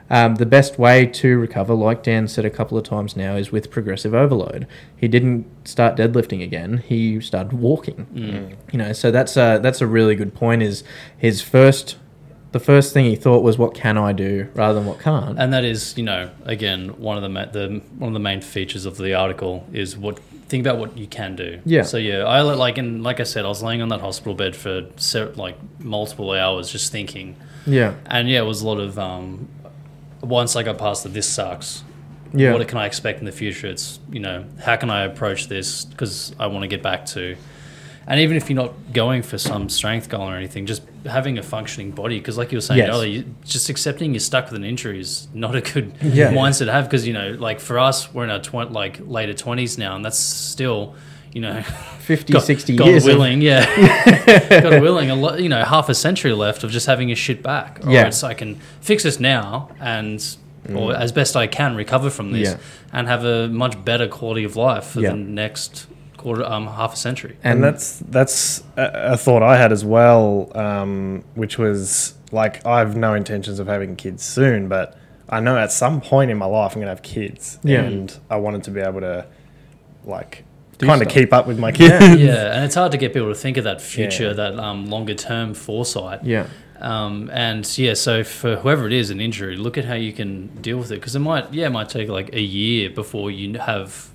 Um, the best way to recover, like Dan said a couple of times now, is with progressive overload. He didn't start deadlifting again; he started walking. You know, so that's a that's a really good point. Is his first, the first thing he thought was, "What can I do?" rather than "What can't." And that is, you know, again, one of the, ma- the one of the main features of the article is what think about what you can do. Yeah. So yeah, I like and like I said, I was laying on that hospital bed for se- like multiple hours just thinking, yeah, and yeah, it was a lot of um, once I got past the this sucks. yeah, What can I expect in the future? It's you know how can I approach this because I want to get back to, and even if you're not going for some strength goal or anything, just having a functioning body. Because like you were saying Yes. earlier, you, just accepting you're stuck with an injury is not a good Yeah. mindset to have. Because you know, like for us, we're in our like later twenties now, and that's still you know 50, God, 60 God years. of- willing, yeah. God willing, a lot, you know, half a century left of just having a shit back. Or Yeah. it's I can fix this now and, or as best I can, recover from this Yeah. and have a much better quality of life for Yeah. the next quarter, um, half a century. and that's that's a, a thought I had as well, um, which was like I have no intentions of having kids soon, but I know at some point in my life I'm gonna have kids, Yeah. and I wanted to be able to like Do kind of stuff. keep up with my kids. Yeah. yeah, and it's hard to get people to think of that future, Yeah. that um, longer term foresight. Yeah. Um, and yeah, so for whoever it is, an injury, look at how you can deal with it because it might, yeah, it might take like a year before you have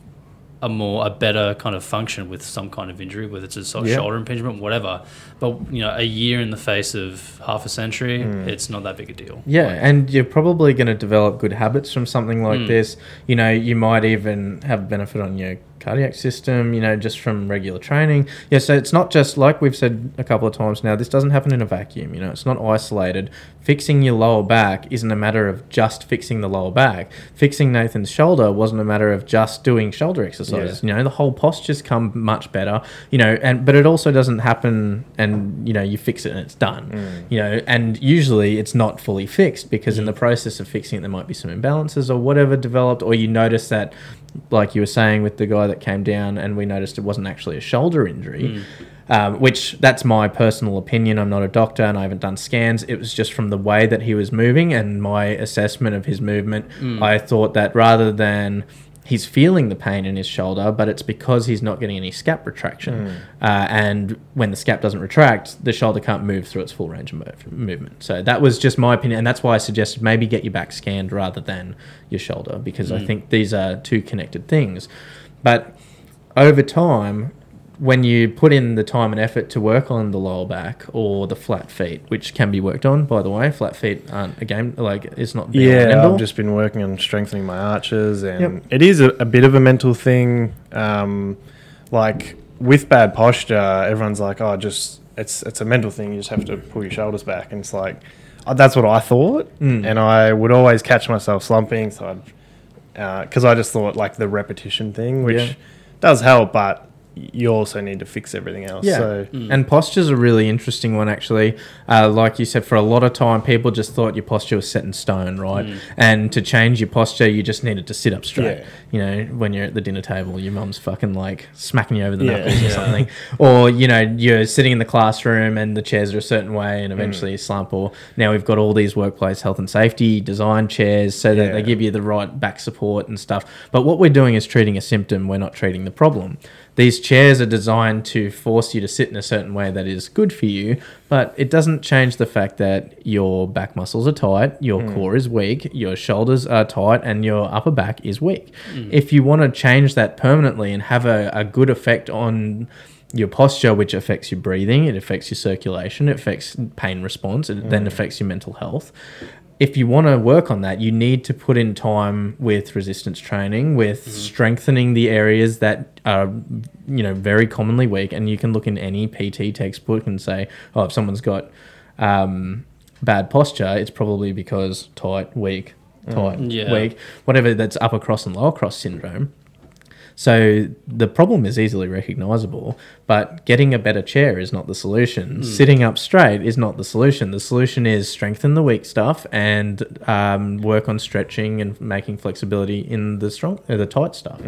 a more, a better kind of function with some kind of injury, whether it's a sort of Yeah. shoulder impingement, whatever. But you know, a year in the face of half a century, it's not that big a deal. Yeah, and you're probably going to develop good habits from something like Mm. this. You know, you might even have benefit on your cardiac system, you know, just from regular training. Yeah, so it's not just like we've said a couple of times now, this doesn't happen in a vacuum, you know, it's not isolated. Fixing your lower back isn't a matter of just fixing the lower back. Fixing Nathan's shoulder wasn't a matter of just doing shoulder exercises. You know, the whole posture's come much better, you know, and but it also doesn't happen and you know, you fix it and it's done. Mm. You know, and usually it's not fully fixed because in mm. the process of fixing it there might be some imbalances or whatever developed or you notice that like you were saying with the guy that came down and we noticed it wasn't actually a shoulder injury. Um, which that's my personal opinion. I'm not a doctor and I haven't done scans. It was just from the way that he was moving and my assessment of his movement. I thought that rather than he's feeling the pain in his shoulder, but it's because he's not getting any scap retraction. Uh, and when the scap doesn't retract, the shoulder can't move through its full range of move- movement. So that was just my opinion. And that's why I suggested maybe get your back scanned rather than your shoulder, because I think these are two connected things. But over time, when you put in the time and effort to work on the lower back or the flat feet, which can be worked on, by the way, flat feet aren't a game like it's not Yeah. I've just been working on strengthening my arches, and Yep. it is a, a bit of a mental thing. Um, like with bad posture, everyone's like, "Oh, just it's it's a mental thing. You just have to pull your shoulders back." And it's like, uh, that's what I thought, Mm. and I would always catch myself slumping. So I'd because I just thought like the repetition thing, which Yeah. does help, but you also need to fix everything else. Yeah. So mm. And posture's a really interesting one, actually. Uh, like you said, for a lot of time, people just thought your posture was set in stone, right? Mm. And to change your posture, you just needed to sit up straight. Yeah. You know, when you're at the dinner table, your mum's fucking like smacking you over the Yeah. knuckles or something. Or, you know, you're sitting in the classroom and the chairs are a certain way and mm. eventually you slump. Or now we've got all these workplace health and safety design chairs so that they give you the right back support and stuff. But what we're doing is treating a symptom, we're not treating the problem. These chairs are designed to force you to sit in a certain way that is good for you, but it doesn't change the fact that your back muscles are tight, your hmm. core is weak, your shoulders are tight, and your upper back is weak. Hmm. If you want to change that permanently and have a, a good effect on your posture, which affects your breathing, it affects your circulation, it affects pain response, it then hmm. affects your mental health. If you want to work on that, you need to put in time with resistance training, with strengthening the areas that are, you know, very commonly weak. And you can look in any PT textbook and say, oh, if someone's got um, bad posture, it's probably because tight, weak, tight, Yeah. weak, whatever that's upper cross and lower cross syndrome. So the problem is easily recognizable, but getting a better chair is not the solution. Sitting up straight is not the solution. The solution is strengthen the weak stuff and um, work on stretching and making flexibility in the strong, uh, the tight stuff.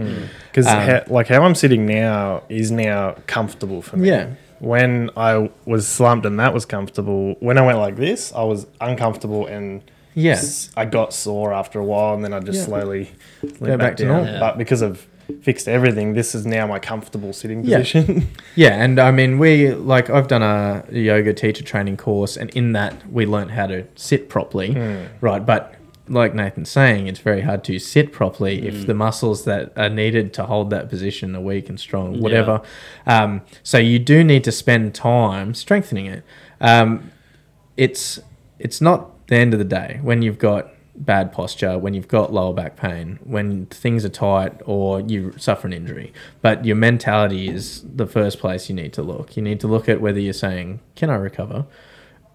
Because Um, like how I'm sitting now is now comfortable for me. Yeah. When I was slumped and that was comfortable, when I went like this, I was uncomfortable and Yeah. I got sore after a while, and then I just Yeah. slowly went back back, to down. normal. Yeah. But because I've fixed everything, this is now my comfortable sitting Yeah. position. Yeah, and I mean, we like I've done a yoga teacher training course, and in that we learnt how to sit properly, right? But like Nathan's saying, it's very hard to sit properly if the muscles that are needed to hold that position are weak and strong, whatever. Um, so you do need to spend time strengthening it. Um, it's it's not the end of the day when you've got bad posture, when you've got lower back pain, when things are tight or you suffer an injury. But your mentality is the first place you need to look. You need to look at whether you're saying, "Can I recover?"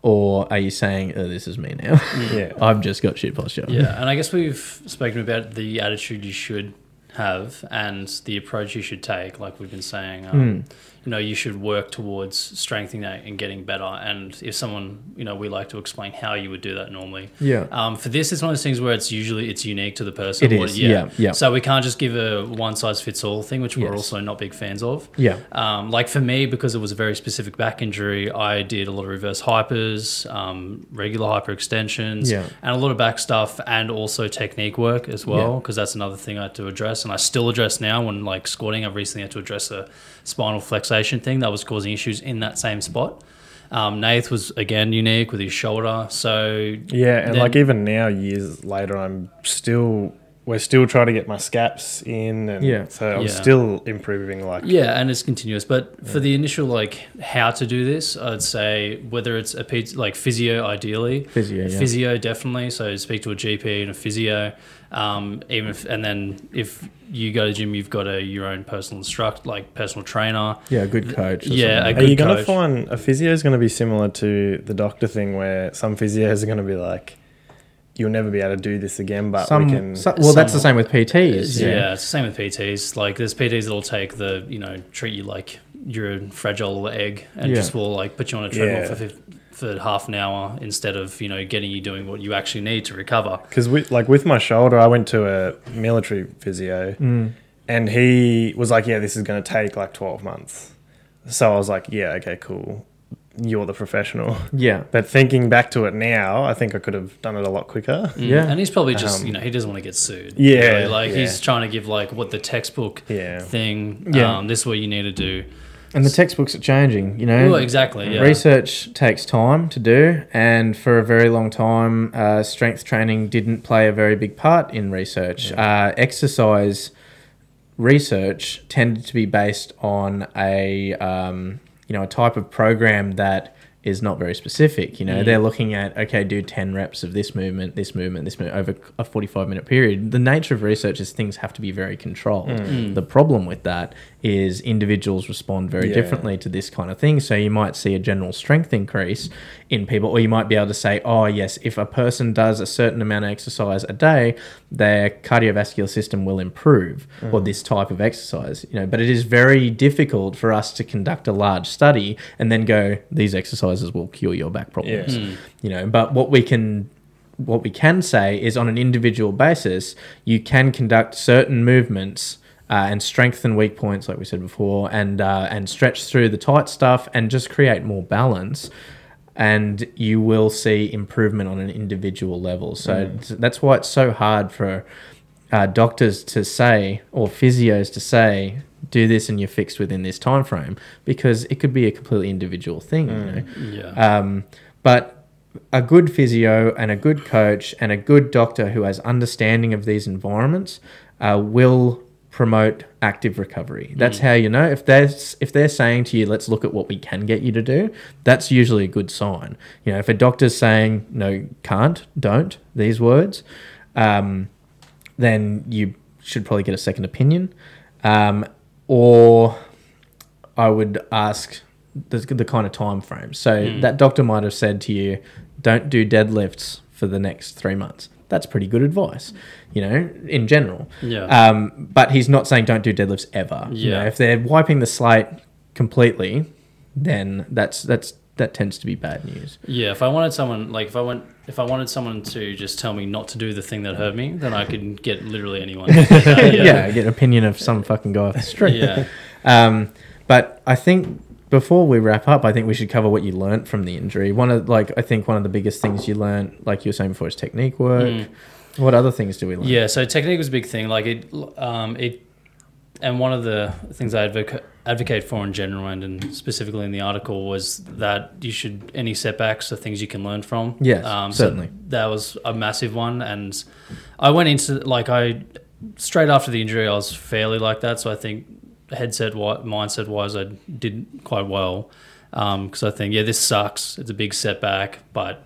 or are you saying, oh, "This is me now. yeah. I've just got shit posture." Yeah, and I guess we've spoken about the attitude you should have and the approach you should take. Like we've been saying, um, you you know you should work towards strengthening that and getting better. And if someone you know we like to explain how you would do that normally. Yeah. Um, for this, it's one of those things where it's usually it's unique to the person. It What- is, yeah, yeah. So we can't just give a one size fits all thing, which we're also not big fans of. Yeah. Um, like for me, because it was a very specific back injury, I did a lot of reverse hypers, um, regular hyper extensions, Yeah. and a lot of back stuff, and also technique work as well, Yeah. because that's another thing I had to address, and I still address now when like squatting. I've recently had to address a spinal flexation thing that was causing issues in that same spot. Um, Nath was again unique with his shoulder, so Yeah, and then- like even now, years later, I'm still we're still trying to get my scaps in, and Yeah. so I'm Yeah. still improving. Like Yeah, and it's continuous. But for the initial like how to do this, I'd say whether it's a like physio, ideally, Physio, yeah. physio definitely. So speak to a GP and a physio. Um, even if, and then if you go to the gym, you've got a your own personal instruct, like personal trainer. Yeah, a good coach. Yeah, a Are you good going to find a physio is going to be similar to the doctor thing, where some physios are going to be like, "You'll never be able to do this again," but Some, we can. so- well, that's the same with PTs. Yeah. it's the same with PTs. Like there's PTs that'll take the you know treat you like you're a fragile egg and Yeah. just will like put you on a treadmill Yeah. for fif- for half an hour instead of you know getting you doing what you actually need to recover. Because with like with my shoulder, I went to a military physio, Mm. and he was like, "Yeah, this is going to take like twelve months." So I was like, "Yeah, okay, cool. You're the professional." Yeah. But thinking back to it now, I think I could have done it a lot quicker. Mm. Yeah. and he's probably just Um, you know he doesn't want to get sued. Yeah, really. like yeah. he's trying to give like what the textbook Yeah. thing. Yeah. um, this is what you need to do. And the textbooks are changing, you know. Well, exactly. Yeah. Research takes time to do, and for a very long time, uh, strength training didn't play a very big part in research. Uh, exercise research tended to be based on a um, you know a type of program that is not very specific. You know, mm. they're looking at okay, do ten reps of this movement, this movement, this movement over a forty-five minute period. The nature of research is things have to be very controlled. Mm. The problem with that is individuals respond very Yeah. differently to this kind of thing. So you might see a general strength increase in people, or you might be able to say, oh, yes, if a person does a certain amount of exercise a day, their cardiovascular system will improve, or mm. this type of exercise. You know, but it is very difficult for us to conduct a large study and then go, these exercises will cure your back problems. Yeah. Hmm. You know, but what we can what we can say is on an individual basis, you can conduct certain movements uh, and strengthen weak points, like we said before, and uh, and stretch through the tight stuff and just create more balance. And you will see improvement on an individual level. So it's- that's why it's so hard for uh, doctors to say or physios to say, do this and you're fixed within this time frame, because it could be a completely individual thing. You know? Yeah. Um, but a good physio and a good coach and a good doctor who has understanding of these environments uh, will promote active recovery. That's how you know if they're if they're saying to you, "Let's look at what we can get you to do." That's usually a good sign. You know, if a doctor's saying, "No, can't, don't," these words, um, then you should probably get a second opinion, um, or I would ask the, the kind of time frame. So that doctor might have said to you, "Don't do deadlifts for the next three months." That's pretty good advice, you know, in general. Yeah. Um, but he's not saying don't do deadlifts ever. You know, Yeah. if they're wiping the slate completely, then that's that's that tends to be bad news. Yeah, if I wanted someone like if I went if I wanted someone to just tell me not to do the thing that hurt me, then I could get literally anyone. Uh, yeah. get an opinion of some fucking guy off the street. Yeah. Um, but I think before we wrap up, I think we should cover what you learnt from the injury. One of like I think one of the biggest things you learnt, like you were saying before, is technique work. What other things do we learn? Mm. Yeah, so technique was a big thing. Like it, um, it, and one of the things I advocate advocate for in general and, and specifically in the article was that you should any setbacks are things you can learn from. Yes, so certainly. that was a massive one, and I went into like I straight after the injury, I was fairly like that. So I think headset wi- mindset wise, I did quite well because I think yeah, this sucks. It's a big setback, but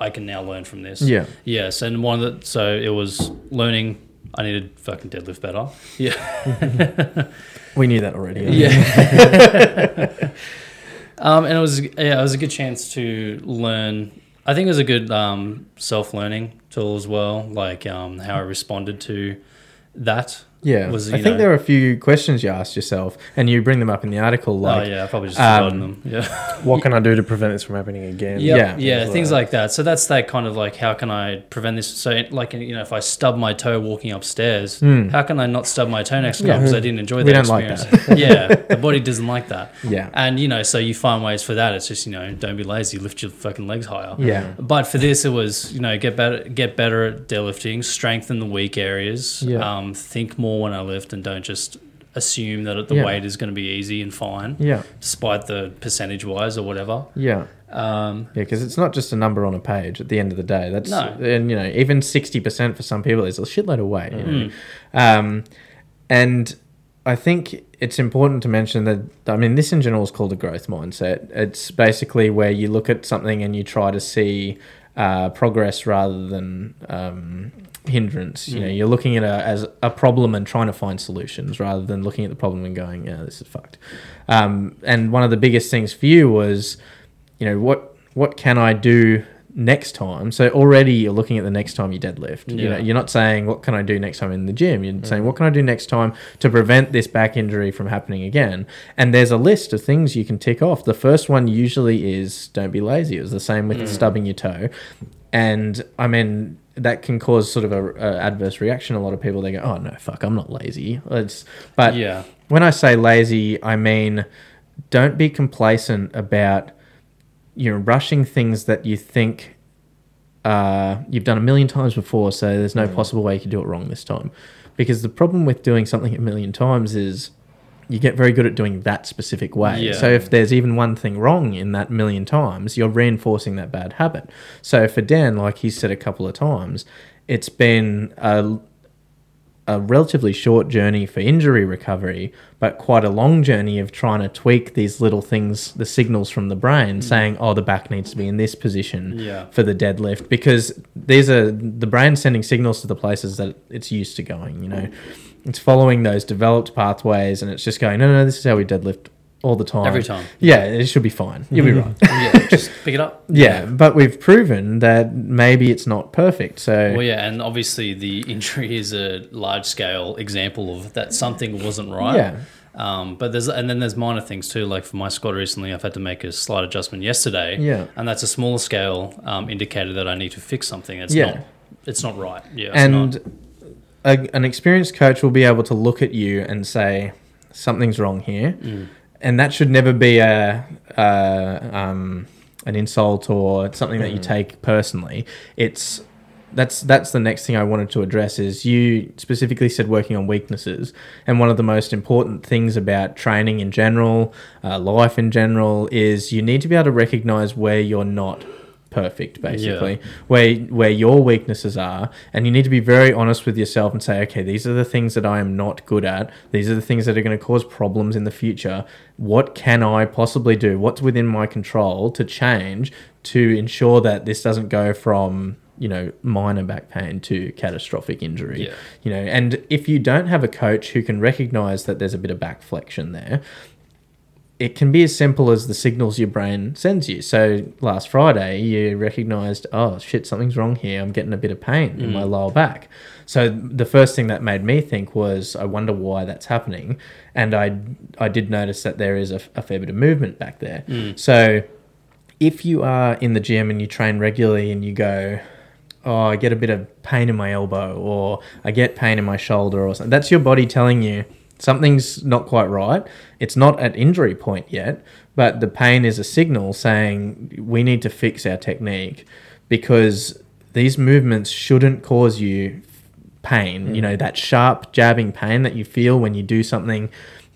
I can now learn from this. Yeah. Yes, and one of the so it was learning. I needed fucking deadlift better. Yeah. We knew that already. Yeah. um, and it was yeah, it was a good chance to learn. I think it was a good um, self learning tool as well, like um, how I responded to that. Yeah, was, I you think know- there are a few questions you asked yourself, and you bring them up in the article. Like, oh yeah, I probably just um, them. Yeah. What can I do to prevent this from happening again? Yeah, Yeah. yeah, things like that. So that's that kind of like, how can I prevent this? So, like, you know, if I stub my toe walking upstairs, how can I not stub my toe next time Hmm. Yeah. because I didn't enjoy We that don't like experience? yeah, the body doesn't like that. Yeah. and you know, so you find ways for that. It's just you know, don't be lazy, lift your fucking legs higher. Yeah. But for this, it was you know, get better, get better at deadlifting, strengthen the weak areas. Yeah. Um, think more when I lift, and don't just assume that the Yeah. weight is going to be easy and fine, yeah, despite the percentage wise or whatever. yeah. Um, Yeah, because it's not just a number on a page. At the end of the day, that's No. and you know even sixty percent for some people is a shitload of weight. you Mm. know. Um, and I think it's important to mention that I mean this in general is called a growth mindset. It's basically where you look at something and you try to see uh, progress rather than um, hindrance. You know, mm. you're looking at it as a problem and trying to find solutions rather than looking at the problem and going, "Yeah, this is fucked." Um, and one of the biggest things for you was you know what what can I do next time? So already you're looking at the next time you deadlift. You know, you're not saying what can I do next time in the gym. You're saying mm. what can I do next time to prevent this back injury from happening again. And there's a list of things you can tick off. The first one usually is don't be lazy. It was the same with the stubbing your toe, and I mean that can cause sort of a, a adverse reaction. A lot of people they go, oh no, fuck, I'm not lazy. It's but yeah. when I say lazy, I mean don't be complacent about you know rushing things that you think uh, you've done a million times before. So there's no possible way you can do it wrong this time. Because the problem with doing something a million times is you get very good at doing that specific way. Yeah. So if there's even one thing wrong in that million times, you're reinforcing that bad habit. So for Dan, like he said a couple of times, it's been a a relatively short journey for injury recovery, but quite a long journey of trying to tweak these little things, the signals from the brain mm. saying, oh, the back needs to be in this position Yeah. for the deadlift, because these are the brain sending signals to the places that it's used to going, you know. It's following those developed pathways and it's just going, no, no, no, this is how we deadlift all the time. Every time. Yeah, it should be fine. You'll be right. yeah, just pick it up. Yeah, but we've proven that maybe it's not perfect. So, Well, yeah, and obviously the injury is a large scale example of that something wasn't right. Yeah. Um, but there's and then there's minor things too. Like for my squat recently, I've had to make a slight adjustment yesterday. Yeah. and that's a smaller scale um, indicator that I need to fix something. It's Yeah. not. It's not right. Yeah. And. A, an experienced coach will be able to look at you and say something's wrong here Mm. and that should never be a, a um, an insult or something that you Mm. take personally it's that's that's the next thing I wanted to address is you specifically said working on weaknesses and one of the most important things about training in general uh, life in general is you need to be able to recognize where you're not perfect basically where where your weaknesses are and you need to be very honest with yourself and say okay these are the things that I am not good at. These are the things that are going to cause problems in the future. What can I possibly do? What's within my control to change to ensure that this doesn't go from you know minor back pain to catastrophic injury? Yeah. you know and if you don't have a coach who can recognize that there's a bit of back flexion there it can be as simple as the signals your brain sends you. So last Friday, you recognized, oh shit, something's wrong here. I'm getting a bit of pain in my mm. lower back. So the first thing that made me think was, I wonder why that's happening. And I, I did notice that there is a, a fair bit of movement back there. Mm. So if you are in the gym and you train regularly and you go, oh, I get a bit of pain in my elbow or I get pain in my shoulder or something, that's your body telling you something's not quite right. It's not at injury point yet, but the pain is a signal saying we need to fix our technique because these movements shouldn't cause you pain. You know, that sharp jabbing pain that you feel when you do something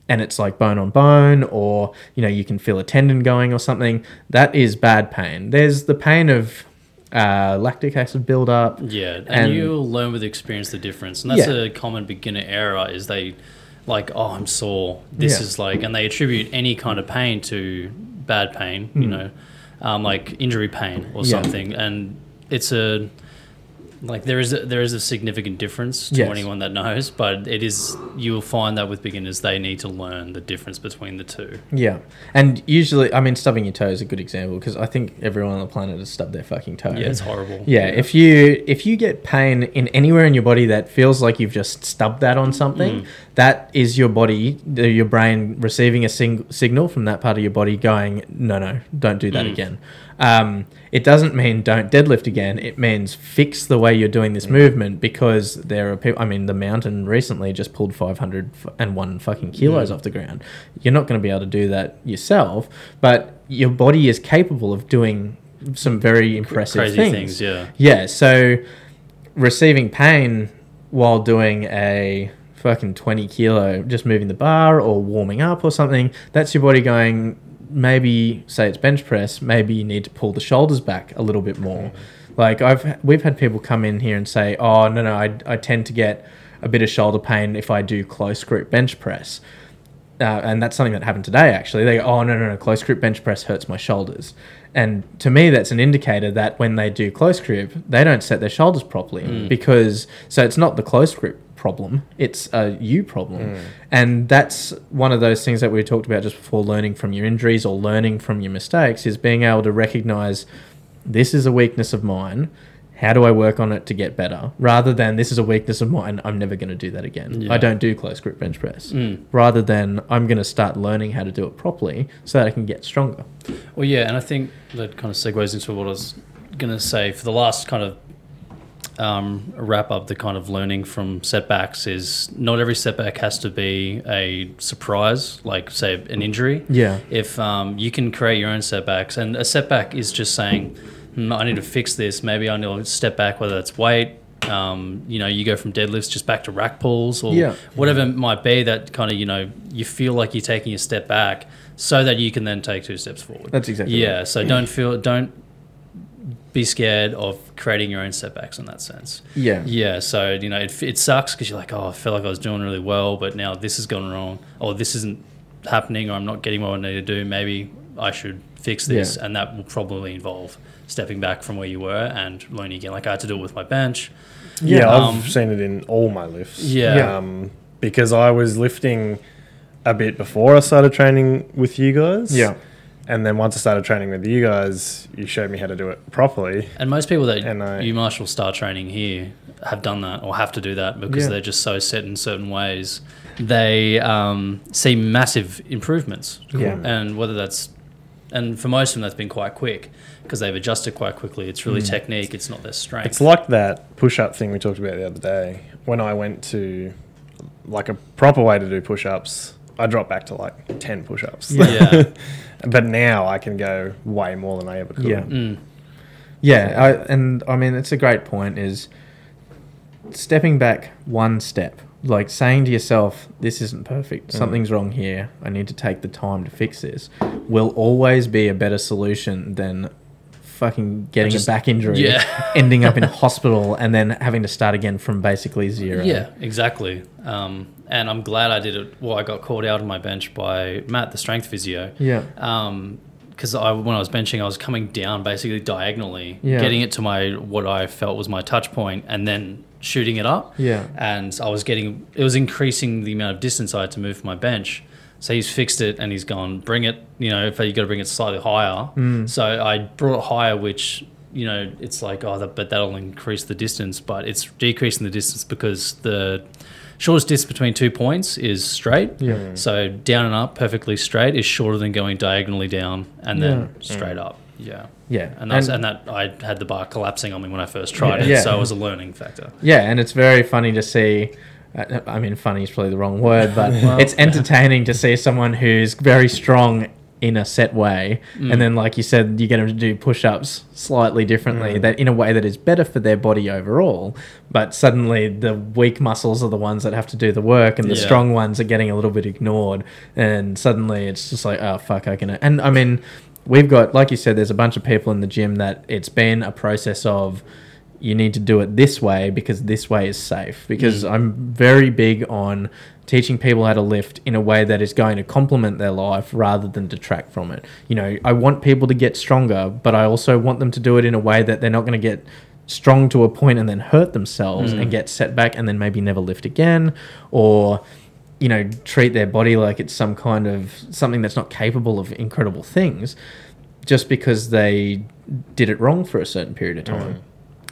and it's like bone on bone or you know you can feel a tendon going or something that is bad pain there's the pain of uh, lactic acid buildup Yeah, and, And- you'll learn with experience the difference, and that's Yeah. a common beginner error. Is they like, oh, I'm sore. This Yeah. is like, and they attribute any kind of pain to bad pain, you know, um, like injury pain or Hmm. Yeah. something, and it's a like there is a, there is a significant difference to Yes. anyone that knows, but it is you will find that with beginners they need to learn the difference between the two. Yeah, and usually, I mean, stubbing your toe is a good example because I think everyone on the planet has stubbed their fucking toe. Yeah, it's horrible. Yeah, if you if you get pain in anywhere in your body that feels like you've just stubbed that on something, Mm. That is your body, your brain receiving a sing- signal from that part of your body going, no, no, don't do that Mm. again. Um, it doesn't mean don't deadlift again. It means fix the way you're doing this movement because there are people. I mean, the mountain recently just pulled 501 fucking kilos Mm. off the ground. You're not going to be able to do that yourself, but your body is capable of doing some very impressive Crazy things. things, yeah. Yeah, so receiving pain while doing a fucking 20 kilo, just moving the bar or warming up or something, that's your body going, maybe, say it's bench press, maybe you need to pull the shoulders back a little bit more. Like, I've, we've had people come in here and say, oh, no, no, I, I tend to get a bit of shoulder pain if I do close grip bench press. Uh, and that's something that happened today actually. They go, oh no no no, close grip bench press hurts my shoulders, and to me that's an indicator that when they do close grip, they don't set their shoulders properly because so it's not the close grip problem, it's a you problem, and that's one of those things that we talked about just before. Learning from your injuries or learning from your mistakes is being able to recognize this is a weakness of mine. How do I work on it to get better? Rather than this is a weakness of mine, I'm never going to do that again. Yeah. I don't do close grip bench press. Mm. Rather than I'm going to start learning how to do it properly so that I can get stronger. Well, yeah, and I think that kind of segues into what I was going to say for the last kind of um, wrap up. The kind of learning from setbacks is not every setback has to be a surprise, like say an injury. Yeah. If um, you can create your own setbacks, and a setback is just saying, "Hmm, I need to fix this. Maybe I need to step back, whether it's weight. Um, you know, you go from deadlifts just back to rack pulls or Yeah. whatever it might be that kind of, you know, you feel like you're taking a step back so that you can then take two steps forward. That's exactly Yeah. right. So don't feel, don't be scared of creating your own setbacks in that sense. Yeah. Yeah, so you know it, it sucks because you're like, oh, I felt like I was doing really well, but now this has gone wrong, or this isn't happening, or I'm not getting what I need to do. Maybe I should fix this, Yeah. and that will probably involve stepping back from where you were and learning again. Like I had to do it with my bench. Yeah, Yeah, I've um, seen it in all my lifts. Yeah. Yeah. Um, because I was lifting a bit before I started training with you guys. Yeah. And then once I started training with you guys, you showed me how to do it properly. And most people that And I- you Marshall start training here have done that or have to do that because Yeah. they're just so set in certain ways. They um, see massive improvements. Yeah. And whether that's, and for most of them, that's been quite quick because they've adjusted quite quickly. It's really technique, it's not their strength. It's like that push up thing we talked about the other day. When I went to like a proper way to do push ups, I dropped back to like 10 push ups. Yeah. but now I can go way more than I ever could. Yeah. Mm. Yeah, I, and I mean it's a great point. Is stepping back one step, like saying to yourself, "This isn't perfect. Something's wrong here. I need to take the time to fix this." Will always be a better solution than fucking getting Just- a back injury, yeah. ending up in hospital, and then having to start again from basically zero. Yeah, exactly. Um, and I'm glad I did it. Well, I got called out of my bench by Matt, the strength physio. yeah, Um, because I when I was benching, I was coming down basically diagonally, Yeah. getting it to my what I felt was my touch point, and then shooting it up. Yeah. And I was getting it was increasing the amount of distance I had to move from my bench. So he's fixed it and he's gone, bring it. You know, if you got to bring it slightly higher. Mm. So I brought it higher, which you know it's like oh, that, but that'll increase the distance, but it's decreasing the distance because the shortest distance between two points is straight. Yeah. So down and up, perfectly straight, is shorter than going diagonally down and then Yeah. straight up. Yeah. yeah, And, that's, and, that I had the bar collapsing on me when I first tried Yeah. it, Yeah. so it was a learning factor. Yeah, and it's very funny to see. uh, I mean, funny is probably the wrong word, but it's entertaining to see someone who's very strong in a set way, Mm. and then, like you said, you get them to do push-ups slightly differently, Mm. that in a way that is better for their body overall. But suddenly, the weak muscles are the ones that have to do the work, and the Yeah. strong ones are getting a little bit ignored. And suddenly, it's just like, oh fuck, I can. And I mean, we've got, like you said, there's a bunch of people in the gym that it's been a process of you need to do it this way because this way is safe. Because I'm very big on teaching people how to lift in a way that is going to complement their life rather than detract from it. You know, I want people to get stronger, but I also want them to do it in a way that they're not going to get strong to a point and then hurt themselves Mm. and get set back and then maybe never lift again or you know treat their body like it's some kind of something that's not capable of incredible things just because they did it wrong for a certain period of time.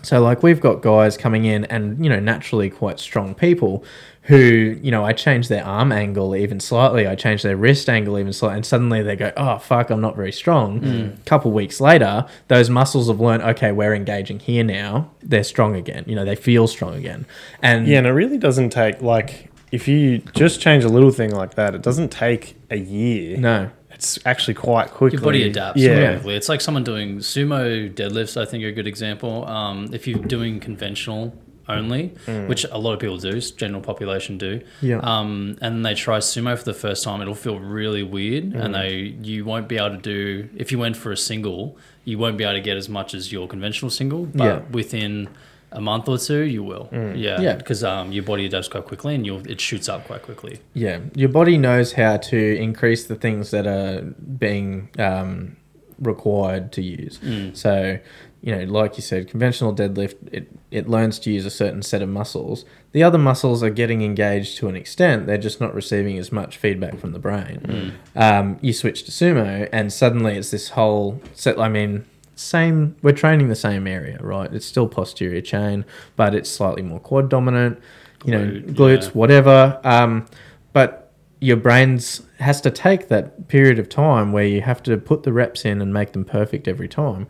So like we've got guys coming in and you know naturally quite strong people who you know I change their arm angle even slightly, I change their wrist angle even slightly, and suddenly they go, oh fuck, I'm not very strong. A couple weeks later, those muscles have learned, okay, we're engaging here now. They're strong again. You know, they feel strong again. And Yeah, and it really doesn't take like if you just change a little thing like that, it doesn't take a year. no, It's actually quite quickly. Your body adapts Yeah. quickly. It's like someone doing sumo deadlifts. I think are a good example. Um, if you're doing conventional only, which a lot of people do, general population do. Yeah. Um, and they try sumo for the first time, it'll feel really weird, and they you won't be able to do if you went for a single, you won't be able to get as much as your conventional single. But Yeah. within a month or two, you will. Yeah. Yeah. Because um, your body adapts quite quickly, and you'll it shoots up quite quickly. Yeah, your body knows how to increase the things that are being um, required to use. So, you know, like you said, conventional deadlift, it, it learns to use a certain set of muscles. The other muscles are getting engaged to an extent, they're just not receiving as much feedback from the brain. Um, you switch to sumo, and suddenly it's this whole set. I mean, same, we're training the same area, right? It's still posterior chain, but it's slightly more quad dominant, you know, glutes, yeah. whatever. Um, but your brain's has to take that period of time where you have to put the reps in and make them perfect every time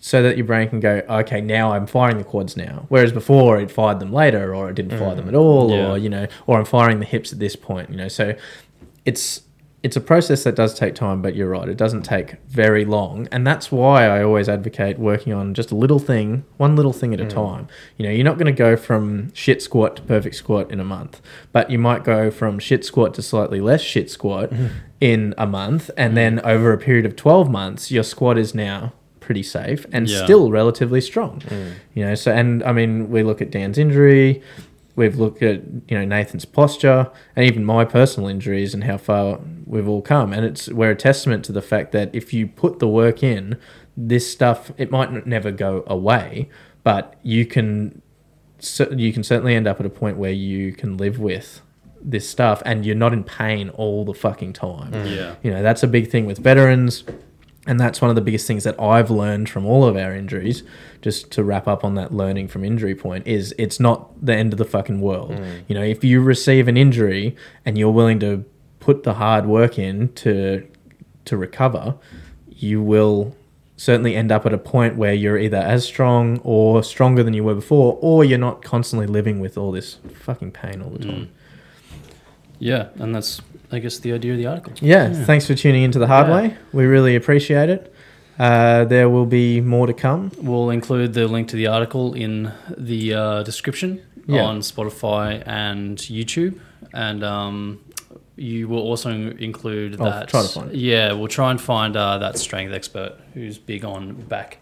so that your brain can go okay now i'm firing the quads now whereas before it fired them later or it didn't fire them at all Yeah. or you know or i'm firing the hips at this point you know so it's it's a process that does take time but you're right it doesn't take very long. And that's why i always advocate working on just a little thing one little thing at a hmm. time. You know you're not going to go from shit squat to perfect squat in a month but you might go from shit squat to slightly less shit squat hmm. in a month and hmm. then over a period of 12 months your squat is now pretty safe and Yeah. still relatively strong. You know so and i mean we look at dan's injury we've looked at you know Nathan's posture and even my personal injuries and how far we've all come. And it's we're a testament to the fact that if you put the work in this stuff it might never go away but you can you can certainly end up at a point where you can live with this stuff and you're not in pain all the fucking time. Mm. Yeah. you know that's a big thing with veterans and that's one of the biggest things that I've learned from all of our injuries. Just to wrap up on that learning from injury point, is it's not the end of the fucking world. Mm. You know, if you receive an injury and you're willing to put the hard work in to to recover, you will certainly end up at a point where you're either as strong or stronger than you were before, or you're not constantly living with all this fucking pain all the mm. time. Yeah, and that's I guess the idea of the article. Yeah, thanks for tuning into the hard Yeah. way. We really appreciate it. Uh, there will be more to come. We'll include the link to the article in the uh, description Yeah. on Spotify and YouTube, and um, you will also include I'll that. try to find it. Yeah, we'll try and find uh, that strength expert who's big on back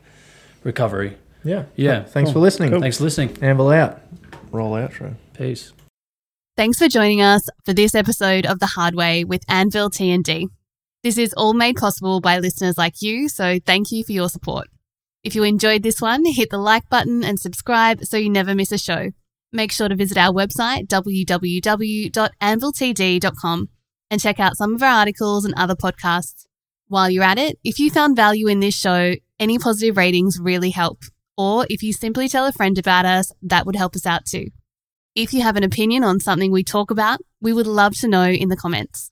recovery. Yeah. Yeah, Thanks cool. for listening. Thanks for listening. Anvil out. Roll outro. Peace. Thanks for joining us for this episode of The Hard Way with Anvil T&D. This is all made possible by listeners like you, so thank you for your support. If you enjoyed this one, hit the like button and subscribe so you never miss a show. Make sure to visit our website, www.anviltd.com, and check out some of our articles and other podcasts. While you're at it, if you found value in this show, any positive ratings really help. Or if you simply tell a friend about us, that would help us out too. If you have an opinion on something we talk about, we would love to know in the comments.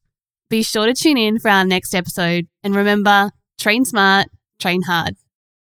Be sure to tune in for our next episode and remember train smart, train hard.